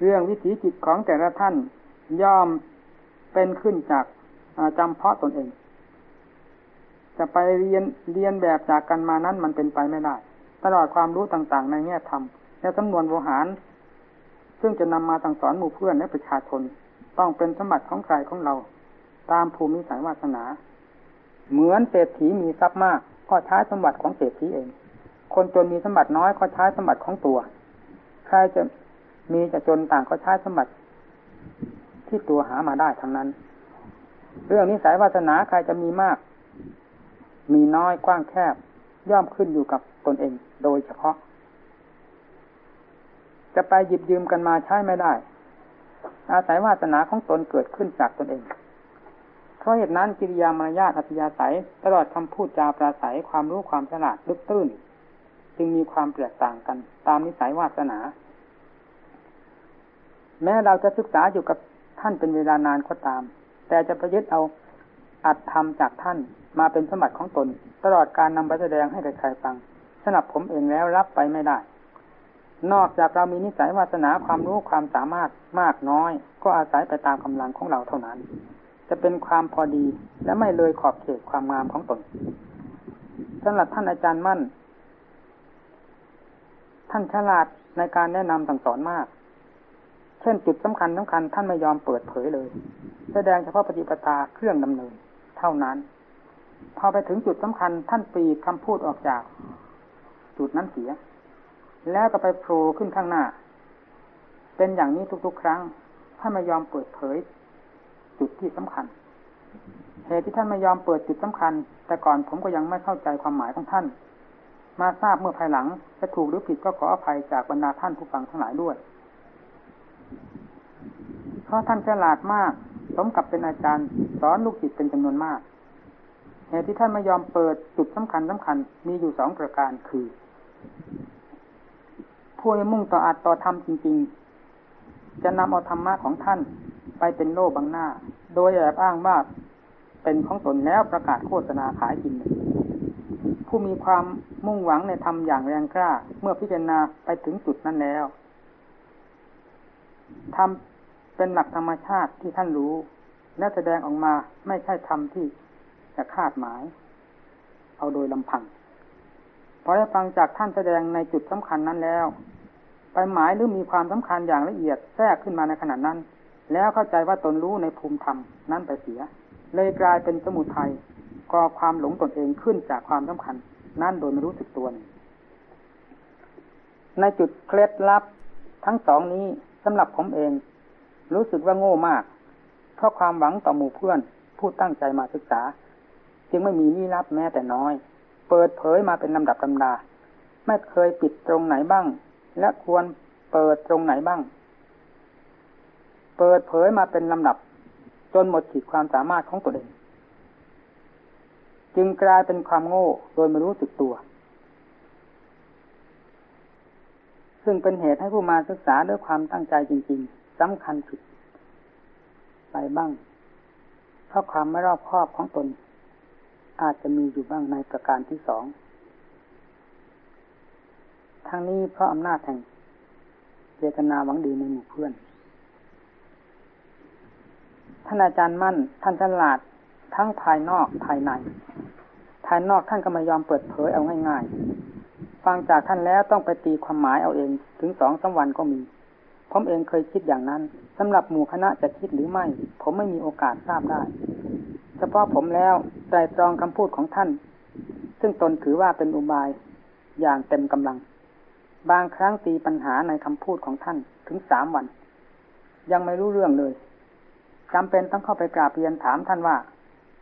เรื่องวิถีจิตของแต่ละท่านย่อมเป็นขึ้นจากจำเพาะตนเอง จะไปเรียนเรียนแบบจากกันมานั้นมันเป็นไปไม่ได้ ตลอดความรู้ต่างๆ ในแง่ธรรมและจำนวนโวหาร ซึ่งจะนำมาสั่งสอนหมู่เพื่อนและประชาชน ต้องเป็นสมบัติของใครของเรา ตามภูมิสายวาสนา เหมือนเศรษฐีมีทรัพย์มาก ก็ใช้สมบัติของเศรษฐีเอง คนจนมีสมบัติน้อยก็ใช้สมบัติของตัว ใครจะมีจะจนต่างก็ใช้สมบัติที่ตัวหามาได้ทั้งนั้น เรื่องนิสัยวาสนาใครจะมีมาก มีน้อยกว้างแคบ ย่อมขึ้นอยู่กับตนเองโดยเฉพาะ จะไปหยิบยืมกันมาใช้ไม่ได้ อาศัยวาสนาของตนเกิดขึ้นจากตนเอง เพราะเหตุนั้นกิริยามารยาทอัธยาศัย ตลอดคำพูดจาปราศัยความรู้ความฉลาดลึกตื้น จึงมีความแตกต่างกัน ตามนิสัยวาสนา แม้เราจะศึกษาอยู่กับท่านเป็นเวลานานก็ตาม แต่จะประยุทธ์เอาอัดทำจากท่านมาเป็นสมบัติของตน ตลอดการนำไปแสดงให้ใครๆฟังสนับผมเองแล้วรับไปไม่ได้ นอกจากเรามีนิสัยวาสนาความรู้ความสามารถมากน้อย ก็อาศัยไปตามกำลังของเราเท่านั้น จะเป็นความพอดีและไม่เลยขอบเขตความงามของตนสำหรับท่านอาจารย์มั่น ท่านฉลาดในการแนะนำสั่งสอนมาก เช่นจุดสำคัญสำคัญท่านไม่ยอมเปิดเผยเลย แสดงเฉพาะปฏิปทาเครื่องดำเนิน เท่านั้น พอไปถึงจุดสำคัญท่านปีคำพูดออกจาก จุดนั้นเสีย แล้วก็ไปโผล่ขึ้นข้างหน้า เป็นอย่างนี้ทุกๆ ครั้งถ้านไม่ยอมเปิดเผย จุดที่สำคัญเหตุที่ท่านไม่ยอมเปิดจุดสำคัญ แต่ก่อนผมก็ยังไม่เข้าใจความหมายของท่าน มาทราบเมื่อภายหลังจะถูกหรือผิดก็ขออภัยจากบรรดาท่านผู้ฟังทั้งหลายด้วย เพราะท่านฉลาดมาก สมกับเป็นอาจารย์ สอนลูกศิษย์เป็นจำนวนมากเหตุที่ท่านไม่ยอมเปิดจุดสำคัญสำคัญมีอยู่สองประการคือ ผู้มุ่งต่ออัดต่อธรรมจริง ๆ จะนำเอาธรรมะของท่านไปเป็นโล่บังหน้า โดยแอบอ้างว่าเป็นของตนแล้วประกาศโฆษณาขายกิน ผู้มีความมุ่งหวังในธรรมอย่างแรงกล้า เมื่อพิจารณาไปถึงจุดนั้นแล้วทำเป็นหลักธรรมชาติที่ท่านรู้ และแสดงออกมาไม่ใช่ธรรมที่จะคาดหมาย เอาโดยลำพังพอได้ฟังจากท่านแสดงในจุดสำคัญนั้นแล้ว ไปหมายหรือมีความสำคัญอย่างละเอียดแทรกขึ้นมาในขณะนั้น แล้วเข้าใจว่าตนรู้ในภูมิธรรมนั้นไปเสีย เลยกลายเป็นสมุทัย ก่อความหลงตนเองขึ้นจากความสำคัญ นั่นโดยไม่รู้สึกตัวในจุดเคล็ดลับทั้งสองนี้สำหรับผมเอง รู้สึกว่าโง่มาก เพราะความหวังต่อหมู่เพื่อนผู้ตั้งใจมาศึกษา จึงไม่มีลี้ลับแม้แต่น้อย เปิดเผยมาเป็นลำดับลำดา ไม่เคยปิดตรงไหนบ้าง และควรเปิดตรงไหนบ้าง เปิดเผยมาเป็นลำดับ จนหมดขีดความสามารถของตัวเอง จึงกลายเป็นความโง่โดยไม่รู้สึกตัว ซึ่งเป็นเหตุให้ผู้มาศึกษาด้วยความตั้งใจจริง ๆสำคัญผิดไปบ้างเพราะความไม่รอบคอบของตน อาจจะมีอยู่บ้างในประการที่สองทั้งนี้เพราะอำนาจแห่งเจตนาหวังดีในหมู่เพื่อน ท่านอาจารย์มั่น ท่านฉลาด ทั้งภายนอกภายใน ภายนอกท่านก็ไม่ยอมเปิดเผยเอาง่ายๆ ฟังจากท่านแล้วต้องไปตีความหมายเอาเองถึงสองสาวันก็มีผมเองเคยคิดอย่างนั้นสำหรับหมู่คณะจะคิดหรือไม่ ผมไม่มีโอกาสทราบได้ เฉพาะผมแล้วใจตรองคำพูดของท่าน ซึ่งตนถือว่าเป็นอุบายอย่างเต็มกำลัง บางครั้งตีปัญหาในคำพูดของท่านถึงสามวัน ยังไม่รู้เรื่องเลยจำเป็นต้องเข้าไปกราบเรียนถามท่านว่า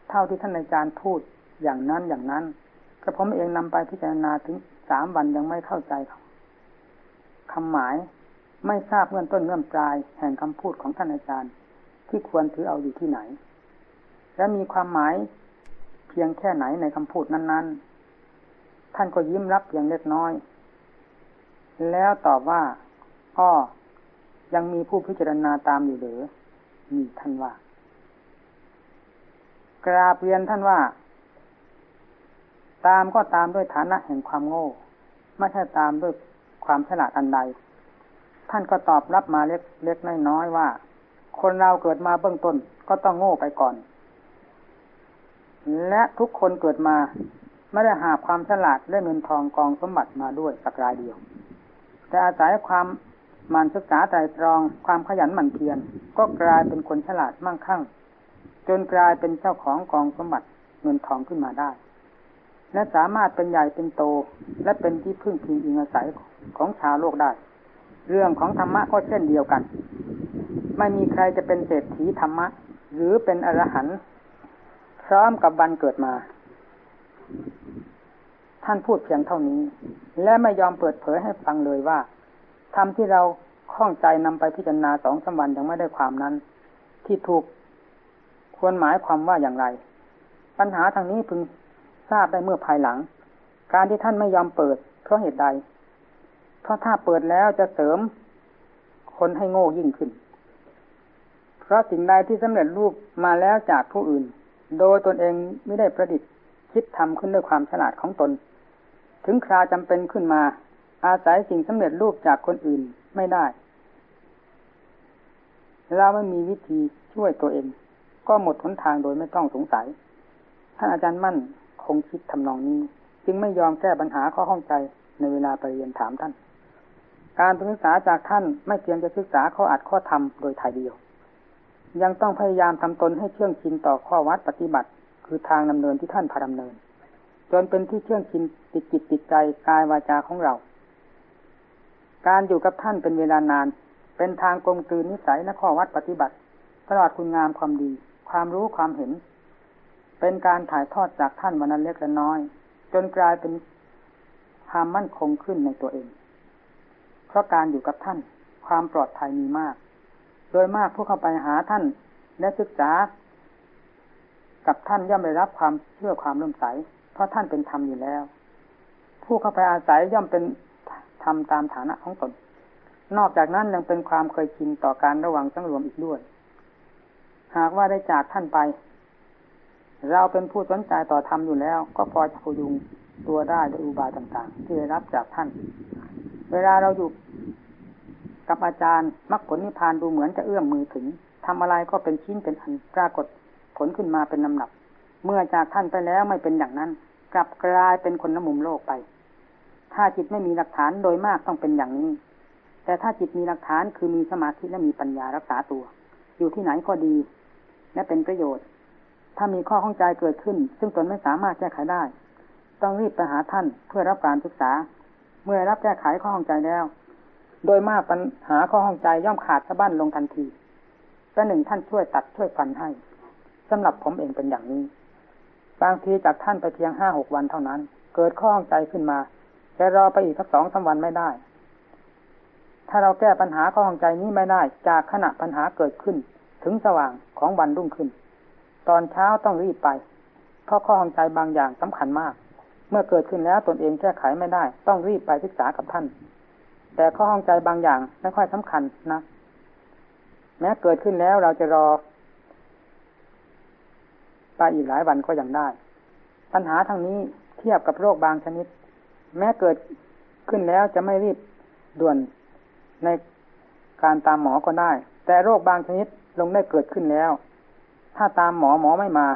เท่าที่ท่านอาจารย์พูดอย่างนั้นอย่างนั้นกระผมเองนำไปพิจารณาถึงสามวันยังไม่เข้าใจคำหมายไม่ทราบเงื่อนต้นเงื่อนปลายแห่งคำพูดของท่านอาจารย์ ที่ควรถือเอาอยู่ที่ไหน และมีความหมายเพียงแค่ไหนในคำพูดนั้นๆ ท่านก็ยิ้มรับเพียงเล็กน้อย แล้วตอบว่า อ้อ ยังมีผู้พิจารณาตามอยู่หรือมีท่านว่า กราบเรียนท่านว่า ตามก็ตามด้วยฐานะแห่งความโง่ไม่ใช่ตามด้วยความฉลาดอันใด ท่านก็ตอบรับมาเล็กเล็กน้อยๆว่า คนเราเกิดมาเบื้องต้นก็ต้องโง่ไปก่อน และทุกคนเกิดมาไม่ได้หาความฉลาดและเงินทองกองสมบัติมาด้วยสักรายเดียว แต่อาศัยความมันศึกษาไตรตรองความขยันหมั่นเพียรก็กลายเป็นคนฉลาดมั่งคั่ง จนกลายเป็นเจ้าของกองสมบัติเงินทองขึ้นมาได้ และสามารถเป็นใหญ่เป็นโต และเป็นที่พึ่งพิงอิงอาศัยของชาวโลกได้ เรื่องของธรรมะก็เช่นเดียวกัน ไม่มีใครจะเป็นเศรษฐีธรรมะ หรือเป็นอรหันต์พร้อมกับวันเกิดมา ท่านพูดเพียงเท่านี้ และไม่ยอมเปิดเผยให้ฟังเลยว่าธรรมที่เราข้องใจนำไปพิจารณาสองสามวันยังไม่ได้ความนั้น ที่ถูก ควรหมายความว่าอย่างไร ปัญหาทางนี้พึงทราบได้เมื่อภายหลัง การที่ท่านไม่ยอมเปิด เพราะเหตุใด เพราะถ้าเปิดแล้วจะเสริม คนให้โง่ยิ่งขึ้น เพราะสิ่งใดที่สำเร็จรูปมาแล้วจากผู้อื่น โดยตนเองไม่ได้ประดิษฐ์คิดทำขึ้นด้วยความฉลาดของตน ถึงคราจำเป็นขึ้นมา อาศัยสิ่งสำเร็จรูปจากคนอื่นไม่ได้เราไม่มีวิธีช่วยตัวเอง ก็หมดหนทางโดยไม่ต้องสงสัย ท่านอาจารย์มั่นคงคิดทำนองนี้ จึงไม่ยอมแก้ปัญหาข้อข้องใจในเวลาไปเรียนถามท่าน การศึกษาจากท่านไม่เพียงจะศึกษาข้ออัดข้อธรรมโดยถ่ายเดียว ยังต้องพยายามทำตนให้เชื่องชินต่อข้อวัดปฏิบัติ คือทางดำเนินที่ท่านพาดำเนิน จนเป็นที่เชื่องชินติดจิตติดใจกายวาจาของเรา การอยู่กับท่านเป็นเวลานาน เป็นทางกลมกลืนนิสัยและข้อวัดปฏิบัติ ตลอดคุณงามความดี ความรู้ความเห็น เป็นการถ่ายทอดจากท่านวันนั้นเล็กและน้อย จนกลายเป็นความมั่นคงขึ้นในตัวเอง เพราะการอยู่กับท่าน ความปลอดภัยมีมาก โดยมากผู้เข้าไปหาท่านและศึกษา กับท่านย่อมได้รับความเชื่อความเลื่มใส เพราะท่านเป็นธรรมอยู่แล้ว ผู้เข้าไปอาศัยย่อมเป็นทำตามฐานะของตน นอกจากนั้นยังเป็นความเคยชินต่อการระวังสังรวมอีกด้วย หากว่าได้จากท่านไป เราเป็นผู้สนใจต่อธรรมอยู่แล้ว ก็พอจะพยุงตัวได้ด้วยอุบายต่างๆ ที่ได้รับจากท่าน เวลาเราอยู่กับอาจารย์มรรคผลนิพพานดูเหมือนจะเอื้อมมือถึงทำอะไรก็เป็นชิ้นเป็นอันปรากฏผลขึ้นมาเป็นลำหนับ เมื่อจากท่านไปแล้วไม่เป็นอย่างนั้น กลับกลายเป็นคนน้ำมุมโลกไป ถ้าจิตไม่มีหลักฐานโดยมากต้องเป็นอย่างนี้ แต่ถ้าจิตมีหลักฐานคือมีสมาธิและมีปัญญารักษาตัว อยู่ที่ไหนก็ดี และเป็นประโยชน์ ถ้ามีข้อข้องใจเกิดขึ้น ซึ่งตนไม่สามารถแก้ไขได้ ต้องรีบไปหาท่านเพื่อรับการศึกษา เมื่อรับแก้ไขข้อข้องใจแล้ว โดยมากปัญหาข้อข้องใจย่อมขาดสะบั้นลงทันทีแต่หนึ่งท่านช่วยตัดช่วยฟันให้สำหรับผมเองเป็นอย่างนี้ บางทีจากท่านไปเพียงห้าหกวันเท่านั้น เกิดข้อข้องใจขึ้นมาแต่รอไปอีกสักสองสาวันไม่ได้ ถ้าเราแก้ปัญหาข้อข้องใจนี้ไม่ได้ จากขณะปัญหาเกิดขึ้น ถึงสว่างของวันรุ่งขึ้น ตอนเช้าต้องรีบไป เพราะข้อของใจบางอย่างสำคัญมาก เมื่อเกิดขึ้นแล้วตนเองแก้ไขไม่ได้ ต้องรีบไปศึกษากับท่าน แต่ข้อห้องใจบางอย่างไม่ค่อยสำคัญนะแม้เกิดขึ้นแล้วเราจะรอไปอีกหลายวันก็ยังได้ ปัญหาทางนี้เทียบกับโรคบางชนิด แม้เกิดขึ้นแล้วจะไม่รีบด่วนในการตามหมอก็ได้ แต่โรคบางชนิด ลงได้เกิดขึ้นแล้ว ถ้าตามหมอหมอไม่มา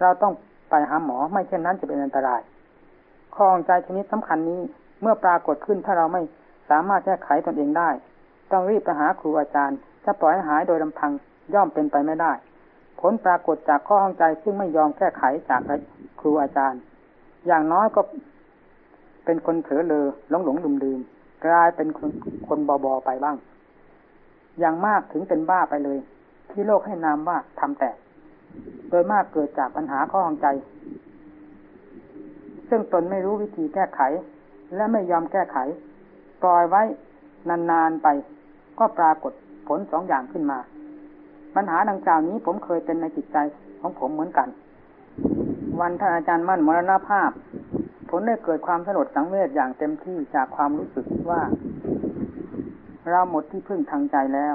เราต้องไปหาหมอไม่เช่นนั้นจะเป็นอันตรายข้อองใจชนิดสำคัญนี้เมื่อปรากฏขึ้นถ้าเราไม่สามารถแก้ไขตนเองได้ ต้องรีบไปหาครูอาจารย์ถ้าปล่อยหายโดยลำพังย่อมเป็นไปไม่ได้ ผลปรากฏจากข้อห้องใจซึ่งไม่ยอมแก้ไขจากครูอาจารย์ อย่างน้อยก็เป็นคนเผลอเลอหลงหลงลืมลืมกลายเป็นคนคนบอบอไปบ้าง อย่างมากถึงเป็นบ้าไปเลย ที่โลกให้นามว่าทำแตก โดยมากเกิดจากปัญหาข้อหองใจ ซึ่งตนไม่รู้วิธีแก้ไข และไม่ยอมแก้ไข ปล่อยไว้นานๆไป ก็ปรากฏผลสองอย่างขึ้นมา ปัญหาดังกล่าวนี้ผมเคยเป็นในจิตใจของผมเหมือนกัน วันท่านอาจารย์มั่นมรณภาพผลได้เกิดความสลดสังเวชอย่างเต็มที่จากความรู้สึกว่า เราหมดที่พึ่งทางใจแล้ว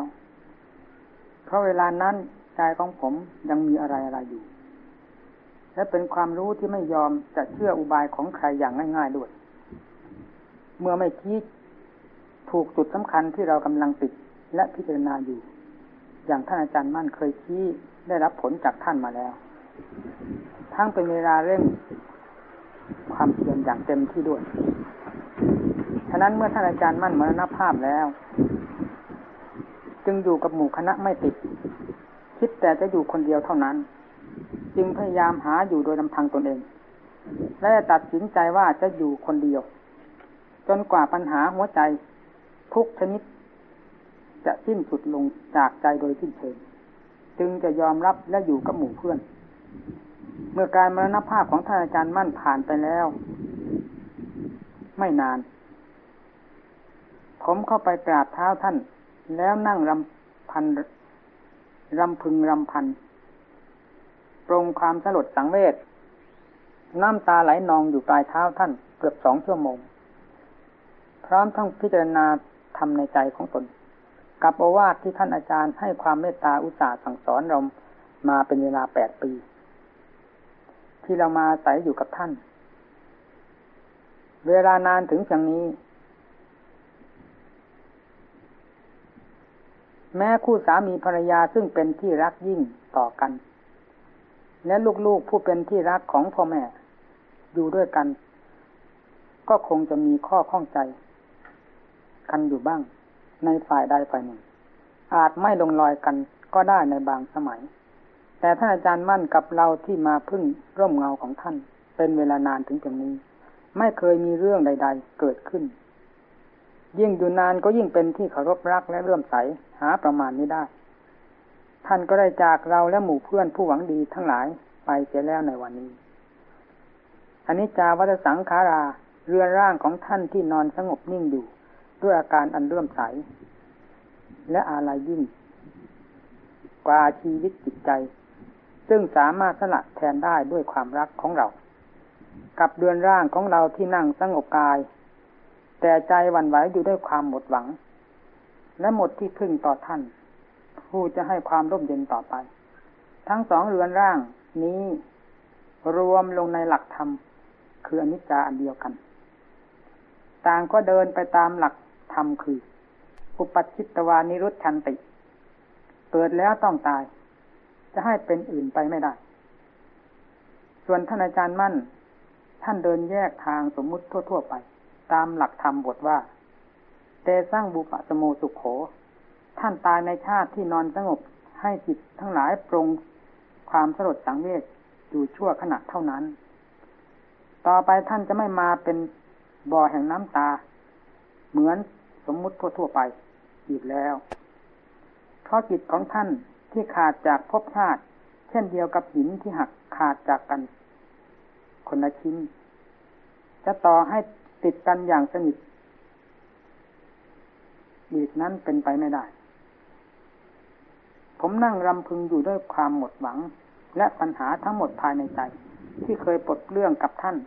ราะเวลานั้นใจของผมยังมีอะไรอะไรอยู่ และเป็นความรู้ที่ไม่ยอมจะเชื่ออุบายของใครอย่างง่าย ๆด้วย เมื่อไม่คิดถูกจุดสำคัญที่เรากำลังติดและพิจารณาอยู่ อย่างท่านอาจารย์มั่นเคยชี้ได้รับผลจากท่านมาแล้ว ทั้งเป็นเวลาเร่งความเพียรอย่างเต็มที่ด้วย ฉะนั้นเมื่อท่านอาจารย์มั่นมรณภาพแล้ว จึงอยู่กับหมู่คณะไม่ติด คิดแต่จะอยู่คนเดียวเท่านั้น จึงพยายามหาอยู่โดยลำพังตนเอง และตัดสินใจว่าจะอยู่คนเดียว จนกว่าปัญหาหัวใจทุกชนิด จะสิ้นสุดลงจากใจโดยสิ้นเชิงจึงจะยอมรับและอยู่กับหมู่เพื่อน เมื่อการมรณภาพของท่านอาจารย์มั่นผ่านไปแล้ว ไม่นาน ผมเข้าไปกราบเท้าท่าน แล้วนั่งรำพันรำพึงรำพันปรงความสลดสังเวชน้ำตาไหลนองอยู่ปลายเท้าท่านเกือบสองชั่วโมง พร้อมทั้งพิจารณาทำในใจของตน กับโอวาทที่ท่านอาจารย์ให้ความเมตตาอุตสาห์สั่งสอนเรามาเป็นเวลาแปดปี ที่เรามาอาศัยอยู่กับท่าน เวลานานถึงเพียงนี้ แม้คู่สามีภรรยาซึ่งเป็นที่รักยิ่งต่อกัน และลูกๆผู้เป็นที่รักของพ่อแม่อยู่ด้วยกัน ก็คงจะมีข้อข้องใจ กันอยู่บ้าง ในฝ่ายใดฝ่ายหนึ่ง อาจไม่ลงรอยกันก็ได้ในบางสมัย แต่ท่านอาจารย์มั่นกับเราที่มาพึ่งร่มเงาของท่าน เป็นเวลานานถึงตรงนี้ ไม่เคยมีเรื่องใด ๆ เกิดขึ้น ยิ่งอยู่นานก็ยิ่งเป็นที่เคารพรักและเลื่อมใสหาประมาณนี้ได้ ท่านก็ได้จากเราและหมู่เพื่อนผู้หวังดีทั้งหลายไปเสียแล้วในวันนี้อันนี้จาวัตสังขาราเรือนร่างของท่านที่นอนสงบนิ่งอยู่ ด้วยอาการอันเลื่อมใส และอาลัยยิ่ง กว่าชีวิตจิตใจ ซึ่งสามารถสละแทนได้ด้วยความรักของเรา กับเดือนร่างของเราที่นั่งสงบกาย แต่ใจหวั่นไหวอยู่ด้วยความหมดหวัง และหมดที่พึ่งต่อท่าน ผู้จะให้ความร่มเย็นต่อไป ทั้งสองเรือนร่างนี้รวมลงในหลักธรรมคืออนิจจาอันเดียวกัน ต่างก็เดินไปตามหลักธรรมคือ อุปัชิตวานิรุตชันติ เกิดแล้วต้องตาย จะให้เป็นอื่นไปไม่ได้ ส่วนท่านอาจารย์มั่น ท่านเดินแยกทางสมมุติทั่ว ๆ ไป ตามหลักธรรมบทว่า เตสร้างบุปสโมสุขโข ท่านตายในชาติที่นอนสงบให้จิตทั้งหลายปรงความสลดสังเวชอยู่ชั่วขณะเท่านั้น ต่อไปท่านจะไม่มาเป็นบ่อแห่งน้ำตา เหมือนสมมุติทั่วๆไปอีกแล้ว เพราะจิตของท่านที่ขาดจากภพชาติ เช่นเดียวกับหินที่หักขาดจากกัน คนละชิ้น จะต่อให้ ติดกันอย่างสนิทอีกนั้นเป็นไปไม่ได้ ผมนั่งรำพึงอยู่ด้วยความหมดหวัง และปัญหาทั้งหมดภายในใจ ที่เคยปลดเรื่องกับท่าน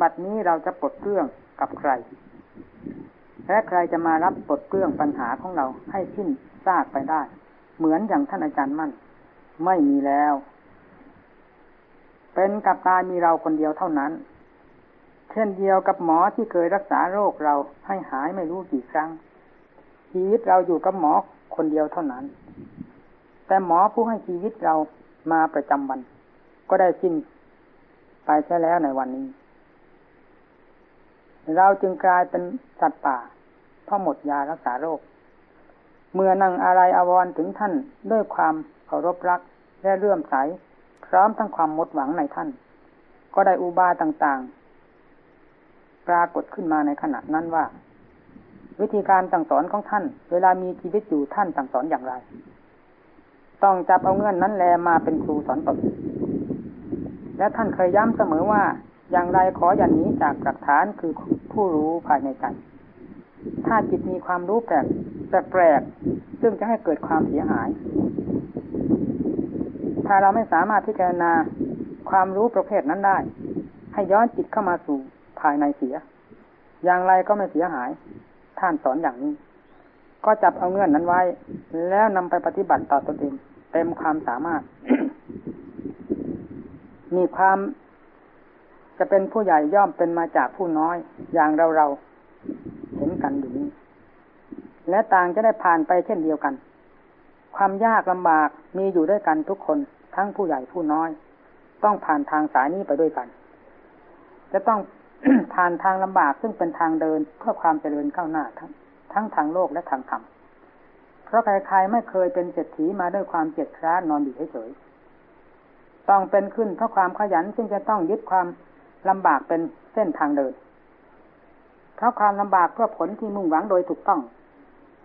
บัดนี้เราจะปลดเรื่องกับใคร และใครจะมารับบทเรื่องปัญหาของเราให้สิ้นซากไปได้ เหมือนอย่างท่านอาจารย์มั่น ไม่มีแล้ว เป็นกับตายมีเราคนเดียวเท่านั้น ช่นเดียวกับหมอที่เคยรักษาโรคเราให้หายไม่รู้กี่ครั้ง ชีวิตเราอยู่กับหมอคนเดียวเท่านั้น แต่หมอผู้ให้ชีวิตเรามาประจำวัน ก็ได้สิ้นไปใช่แล้วในวันนี้ เราจึงกลายเป็นสัตว์ป่าเพราะหมดยารักษาโรค เมื่อนั่งอะไรอาวรถึงท่านด้วยความเคารพรักและเลื่อมใสพร้อมทั้งความหมดหวังในท่าน ก็ได้อุบายต่าง ปรากฏขึ้นมาในขณะนั้นว่า วิธีการสั่งสอนของท่าน เวลามีชีวิตอยู่ท่านสั่งสอนอย่างไร ต้องจับเอาเงื่อนนั้นแลมาเป็นครูสอนตนและท่านเคยย้ำเสมอว่าอย่างไรขออย่างนี้จากหลักฐานคือผู้รู้ภายในใจถ้าจิตมีความรู้แปลกแปลกซึ่งจะให้เกิดความเสียหาย ถ้าเราไม่สามารถพิจารณาความรู้ประเภทนั้นได้ ให้ย้อนจิตเข้ามาสู่ ภายในเสีย อย่างไรก็ไม่เสียหาย ท่านสอนอย่างนี้ ก็จับเอาเงื่อนนั้นไว้ แล้วนำไปปฏิบัติต่อตนเอง เต็มความสามารถ มีความจะเป็นผู้ใหญ่ย่อมเป็นมาจากผู้น้อยอย่างเราเราเห็นกันอยู่นี้ และต่างจะได้ผ่านไปเช่นเดียวกัน ความยากลำบากมีอยู่ด้วยกันทุกคนทั้งผู้ใหญ่ผู้น้อย ต้องผ่านทางสายนี้ไปด้วยกัน จะต้อง ผ่านทางลำบากซึ่งเป็นทางเดินเพื่อความเจริญก้าวหน้าทั้งทั้งทางโลกและทางธรรม เพราะใครๆไม่เคยเป็นเศรษฐีมาด้วยความเจ็ดคร้านอนอยู่เฉยต้องเป็นขึ้นเพราะความขยันซึ่งจะต้องยึดความลำบากเป็นเส้นทางเดิน เพราะความลำบากเพื่อผลที่มุ่งหวังโดยถูกต้อง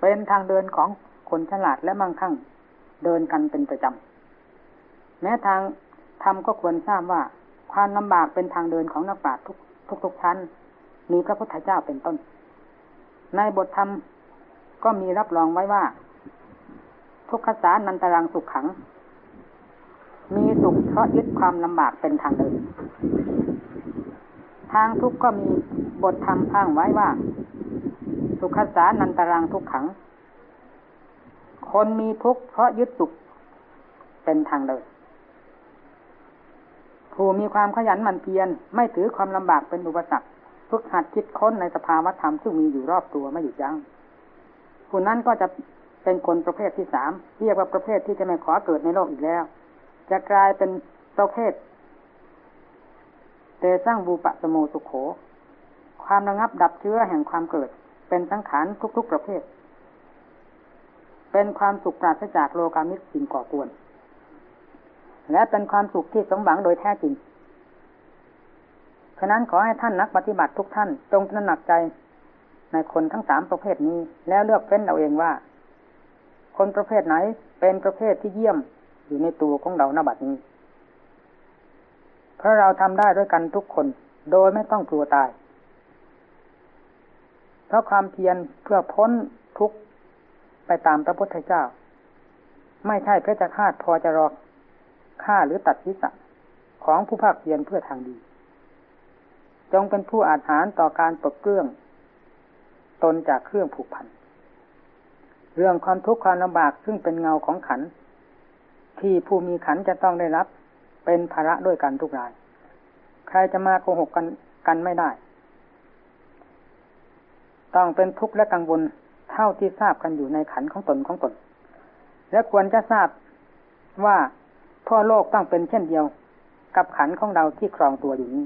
เป็นทางเดินของคนฉลาดและมั่งคั่ง เดินกันเป็นประจำแม้ทางธรรมก็ควรทราบว่าความลำบากเป็นทางเดินของนักปราชญ์ทุก ทุกทุกชั้น มีพระพุทธเจ้าเป็นต้น ในบทธรรมก็มีรับรองไว้ว่า ทุกขสานันตรังสุขขัง มีสุขเพราะยึดความลำบากเป็นทางเดินทางทุกข์ก็มีบทธรรมอ้างไว้ว่า สุขสานันตรังทุกขัง คนมีทุกข์เพราะยึดสุขเป็นทางเดิน ผู้มีความขยันหมั่นเพียรไม่ถือความลำบากเป็นอุปสรรคฝึกหัดคิดค้นในสภาวธรรมซึ่งมีอยู่รอบตัวไม่หยุดยัง้งผู้นั้นก็จะเป็นคนประเภทที่สามเรียกว่าประเภทที่จะไม่ขอเกิดในโลกอีกแล้ว จะกลายเป็นประเภทเตสร้างบูปะสโมสุโข ความระงับดับเชื้อแห่งความเกิด เป็นสังขารทุกๆประเภท เป็นความสุขปราศจากโลกามิตสิ่งก่อกวน และเป็นความสุขที่สมหวังโดยแท้จริง ฉะนั้นขอให้ท่านนักปฏิบัติทุกท่านจงตระหนักใจในคนทั้งสามประเภทนี้ แล้วเลือกเฟ้นเราเองว่า คนประเภทไหนเป็นประเภทที่เยี่ยมอยู่ในตัวของเราณบัดนี้ เพราะเราทำได้ด้วยกันทุกคนโดยไม่ต้องกลัวตาย เพราะความเพียรเพื่อพ้นทุกไปตามพระพุทธเจ้า ไม่ใช่เพชฌฆาตพอจะรอ ฆ่าหรือตัดทิศของผู้ภาคเพียรเพื่อทางดี จงเป็นผู้อาจหารต่อการปลดเครื่อง ตนจากเครื่องผูกพัน เรื่องความทุกข์ความลำบากซึ่งเป็นเงาของขัน ที่ผู้มีขันจะต้องได้รับ เป็นภาระด้วยกันทุกราย ใครจะมาโกหกกันกันไม่ได้ ต้องเป็นทุกข์และกังวลเท่าที่ทราบกันอยู่ในขันของตนของตน และควรจะทราบว่า พ่อโลกต้องเป็นเช่นเดียว กับขันของเราที่ครองตัวอยู่นี้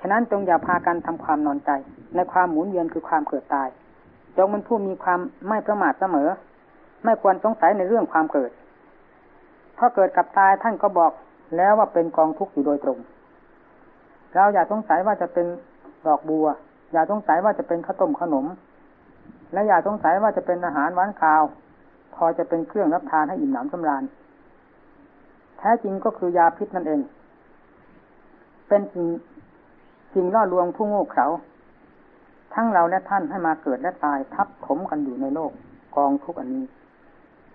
ฉะนั้นจงอย่าพากันทำความนอนใจ ในความหมุนเวียนคือความเกิดตาย จงเป็นผู้มีความไม่ประมาทเสมอ ไม่ควรสงสัยในเรื่องความเกิด เพราะเกิดกับตายท่านก็บอกแล้วว่าเป็นกองทุกข์อยู่โดยตรง เราอย่าสงสัยว่าจะเป็นดอกบัว อย่าสงสัยว่าจะเป็นข้าวต้มขนม และอย่าสงสัยว่าจะเป็นอาหารหวานข้าว พอจะเป็นเครื่องรับทานให้อิ่มหนำสำราญ ท้จริงก็คือยาพิษนั่นเอง เป็นสิ่งสิ่งล่อลวงผู้โง่เขลาทั้งเราและท่านให้มาเกิดและตายทับถมกันอยู่ในโลกกองทุกอันนี้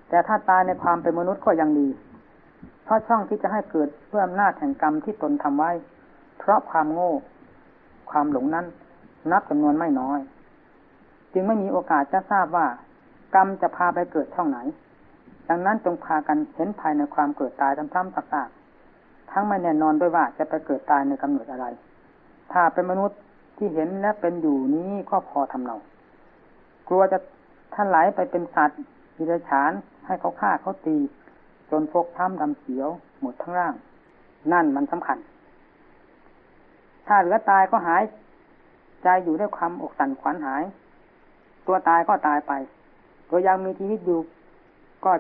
แต่ถ้าตายในความเป็นมนุษย์ก็ยังดี เพราะช่องที่จะให้เกิดเพื่ออำนาจแห่งกรรมที่ตนทำไว้ เพราะความโง่ ความหลงนั้น นับจำนวนไม่น้อย จึงไม่มีโอกาสจะทราบว่ากรรมจะพาไปเกิดช่องไหน ดังนั้นจงพากันเห็นภายในความเกิดตายซ้ำๆซากๆทั้งไม่แน่นอนด้วยว่าจะไปเกิดตายในกำเนิดอะไร ถ้าเป็นมนุษย์ที่เห็นและเป็นอยู่นี้ก็พอทำเรา กลัวจะท่านไหลไปเป็นสัตว์มิรฉาน ให้เขาฆ่าเขาตี จนฟกช้ำดำเขียว หมดทั้งร่าง นั่นมันสำคัญ ถ้าเหลือตายก็หายใจอยู่ด้วยความอกสั่นขวัญหาย ตัวตายก็ตายไป ตัวยังมีชีวิตอยู่ก็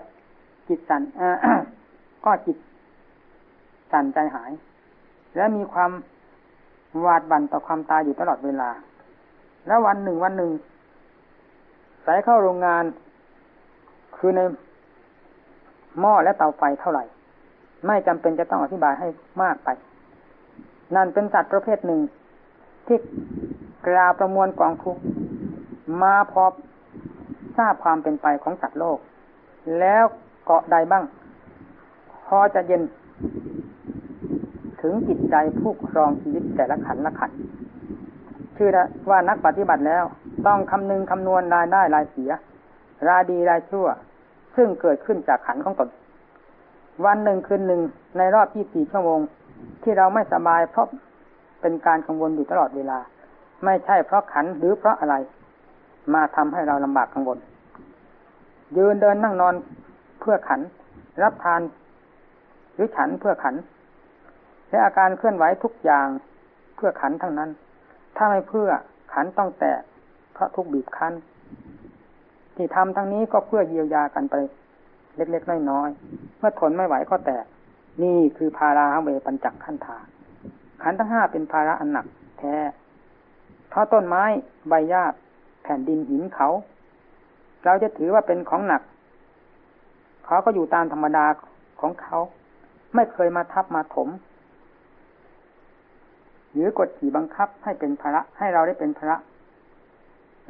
จิตสั่นก็จิตสั่นใจหาย และมีความหวาดบั่นต่อความตายอยู่ตลอดเวลา แล้ววันหนึ่งวันหนึ่งใส่เข้าโรงงาน คือในหม้อและเตาไฟเท่าไหร่ ไม่จำเป็นจะต้องอธิบายให้มากไป นั่นเป็นสัตว์ประเภทหนึ่ง ที่กล่าวประมวลกองทุกมาพอทราบความเป็นไปของสัตว์โลก แล้ว เกาะใดบ้าง พอจะเย็น ถึงจิตใจผู้ครองชีวิตแต่ละขันละขันชื่อว่านักปฏิบัติแล้ว ต้องคำนึงคำนวณรายได้รายเสีย รายดีรายชั่ว ซึ่งเกิดขึ้นจากขันของตนวันหนึ่งคืนหนึ่งในรอบที่สี่ชั่วโมง ที่เราไม่สบายเพราะเป็นการกังวลอยู่ตลอดเวลา ไม่ใช่เพราะขันหรือเพราะอะไร มาทำให้เราลำบากกังวลยืนเดินนั่งนอน พื่อขัน รับทานหรือฉันเพื่อขัน และอาการเคลื่อนไหวทุกอย่างเพื่อขันทั้งนั้น ถ้าไม่เพื่อขันต้องแตกเพราะทุกบีบคั้น ที่ทำทั้งนี้ก็เพื่อเยียวยากันไป เล็กๆน้อยๆเมื่อทนไม่ไหวก็แตก นี่คือภาราเวปัญจักขันธาขันทั้งห้าเป็นภาระอันหนักแท้เพราะต้นไม้ใบหญ้าแผ่นดินหินเขา เราจะถือว่าเป็นของหนัก เขาก็อยู่ตามธรรมดาของเขา ไม่เคยมาทับมาถม หรือกดขี่บังคับให้เป็นภาระให้เราได้เป็นภาระ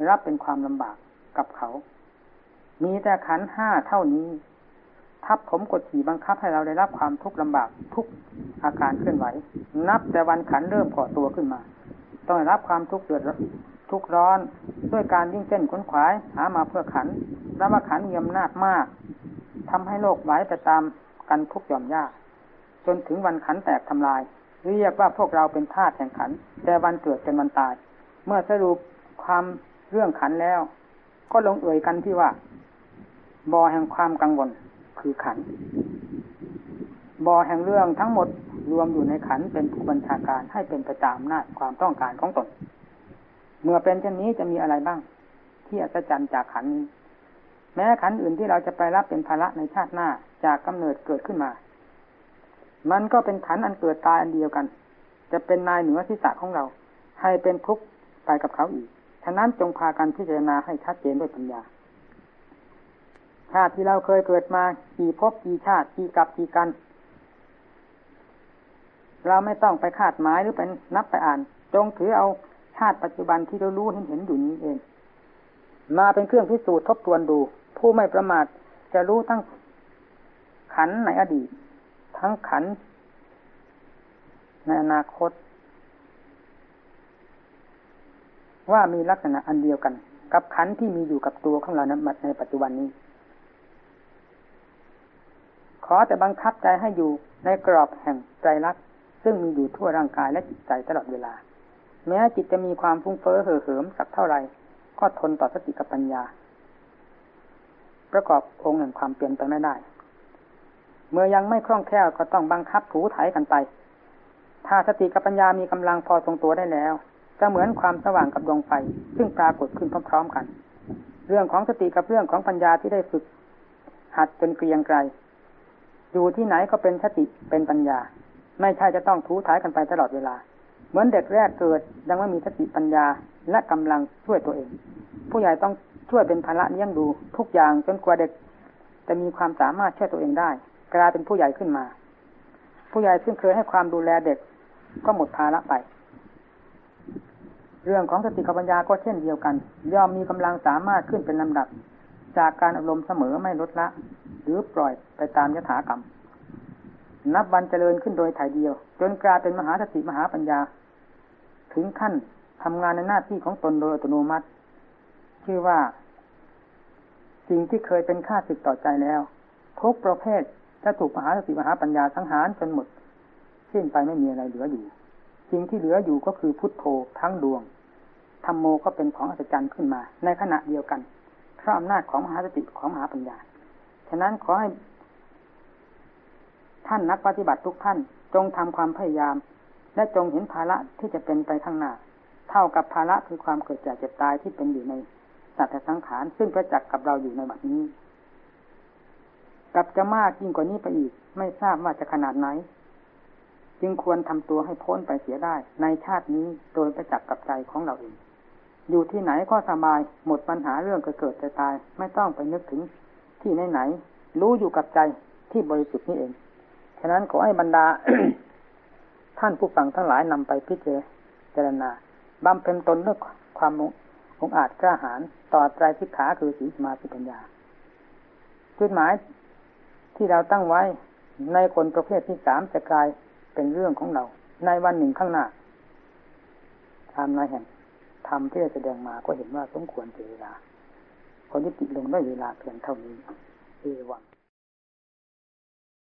รับเป็นความลำบากกับเขา มีแต่ขันห้าเท่านี้ ทับผมกดขี่บังคับให้เราได้รับความทุกข์ลำบากทุกอาการเคลื่อนไหว นับแต่วันขันเริ่มก่อตัวขึ้นมา ต้องรับความทุกข์เดือดทุกร้อนด้วยการยิ่งเส้นขนขวายหามาเพื่อขันรับว่าขันมีอำนาจมาก ทำให้โลกไหวไปตามกันทุกหย่อมยากจนถึงวันขันแตกทำลาย เรียกว่าพวกเราเป็นธาตุแห่งขัน แต่วันเกิดเป็นวันตาย เมื่อสรุปความเรื่องขันแล้ว ก็ลงเอ่ยกันที่ว่าบ่อแห่งความกังวลคือขันบ่อแห่งเรื่องทั้งหมดรวมอยู่ในขันเป็นผู้บัญชาการให้เป็นประจามนาความต้องการของตน เมื่อเป็นเช่นนี้จะมีอะไรบ้าง ที่อัศจรรย์จากขันนี้ แม้ขันอื่นที่เราจะไปรับเป็นภาระในชาติหน้าจากกำเนิดเกิดขึ้นมา มันก็เป็นขันอันเกิดตายอันเดียวกัน จะเป็นนายเหนือทิศของเรา ให้เป็นทุกข์ไปกับเขาอีก ฉะนั้นจงพากันพิจารณาให้ชัดเจนด้วยปัญญา ชาติที่เราเคยเกิดมากี่ภพกี่ชาติกี่กับกี่กัน เราไม่ต้องไปคาดหมายหรือเป็นนับไปอ่าน จงถือเอาชาติปัจจุบันที่เรารู้เห็นเห็นอยู่นี้เอง มาเป็นเครื่องพิสูจน์ทบทวนดู ผู้ไม่ประมาทจะรู้ทั้งขันในอดีต ทั้งขันในอนาคต ว่ามีลักษณะอันเดียวกัน กับขันที่มีอยู่กับตัวของเรานในปัจจุบันนี้ ขอแต่บังคับใจให้อยู่ในกรอบแห่งใจรักซึ่งมีอยู่ทั่วร่างกายและจิตใจตลอดเวลา แม้จิตจะมีความฟุ้งเฟ้อเห่อเหิมสักเท่าไหร่ก็ทนต่อสติกับปัญญา ประกอบองค์แห่งความเปลี่ยนไปไม่ได้ เมื่อยังไม่คล่องแคล่วก็ต้องบังคับถูไถ่กันไป ถ้าสติกับปัญญามีกำลังพอทรงตัวได้แล้ว จะเหมือนความสว่างกับดวงไฟ ซึ่งปรากฏขึ้นพร้อมๆกัน เรื่องของสติกับเรื่องของปัญญาที่ได้ฝึก หัดจนเกรียงไกรอยู่ที่ไหนก็เป็นสติเป็นปัญญา ไม่ใช่จะต้องถูถ่ายกันไปตลอดเวลา เหมือนเด็กแรกเกิดยังไม่มีสติปัญญาและกำลังช่วยตัวเอง ผู้ใหญ่ต้อง ช่วยเป็นภาระเลี้ยงดูทุกอย่างจนกว่าเด็กจะมีความสามารถช่วยตัวเองได้ กลายเป็นผู้ใหญ่ขึ้นมา ผู้ใหญ่ซึ่งเคยให้ความดูแลเด็กก็หมดภาระไป เรื่องของสติปัญญาก็เช่นเดียวกัน ย่อมมีกำลังสามารถขึ้นเป็นลำดับ จากการอบรมเสมอไม่ลดละ หรือปล่อยไปตามยถากรรม นับวันเจริญขึ้นโดยถ่ายเดียว จนกลายเป็นมหาสติมหาปัญญา ถึงขั้นทำงานในหน้าที่ของตนโดยอัตโนมัติ ชื่อว่า สิ่งที่เคยเป็นค่าศึกต่อใจแล้วทุกประเภทจะถูกมหาสติมหาปัญญาสังหารจนหมดสิ้นไปไม่มีอะไรเหลืออยู่สิ่งที่เหลืออยู่ก็คือพุทโธทั้งดวงธรรมโมก็เป็นของอัศจรรย์ขึ้นมา ในขณะเดียวกันเพราะอำนาจของมหาสติของมหาปัญญา ฉะนั้นขอให้ ท่านนักปฏิบัติทุกท่าน จงทำความพยายาม และจงเห็นภาระที่จะเป็นไปข้างหน้า เท่ากับภาระคือความเกิดแก่เจ็บตายที่เป็นอยู่ใน สัตว์สังขารซึ่งประจักษ์กับเราอยู่ในบัดนี้กับจะมากยิ่งกว่านี้ไปอีก ไม่ทราบว่าจะขนาดไหน จึงควรทำตัวให้พ้นไปเสียได้ ในชาตินี้โดยประจักษ์กับใจของเราเองอยู่ที่ไหนก็สบายหมดปัญหาเรื่องเกิดจะตาย ไม่ต้องไปนึกถึงที่ไหนไหน รู้อยู่กับใจที่บริสุทธิ์นี่เอง ฉะนั้นขอให้บรรดา ท่านผู้ฟังทั้งหลายนำไปพิจารณาบำเพ็ญตนด้วยความ องอาจกล้าหาญต่อใจทิศขาคือสีสมาธิปัญญาจุดหมายที่เราตั้งไว้ในคนประเภทที่สามจะกลายเป็นเรื่องของเรา ในวันหนึ่งข้างหน้าทำนายแห่งทำที่แสดงมาก็เห็นว่าสมควรเวลาคนที่ติดลงด้วยเวลาเพียงเท่านี้เอวัง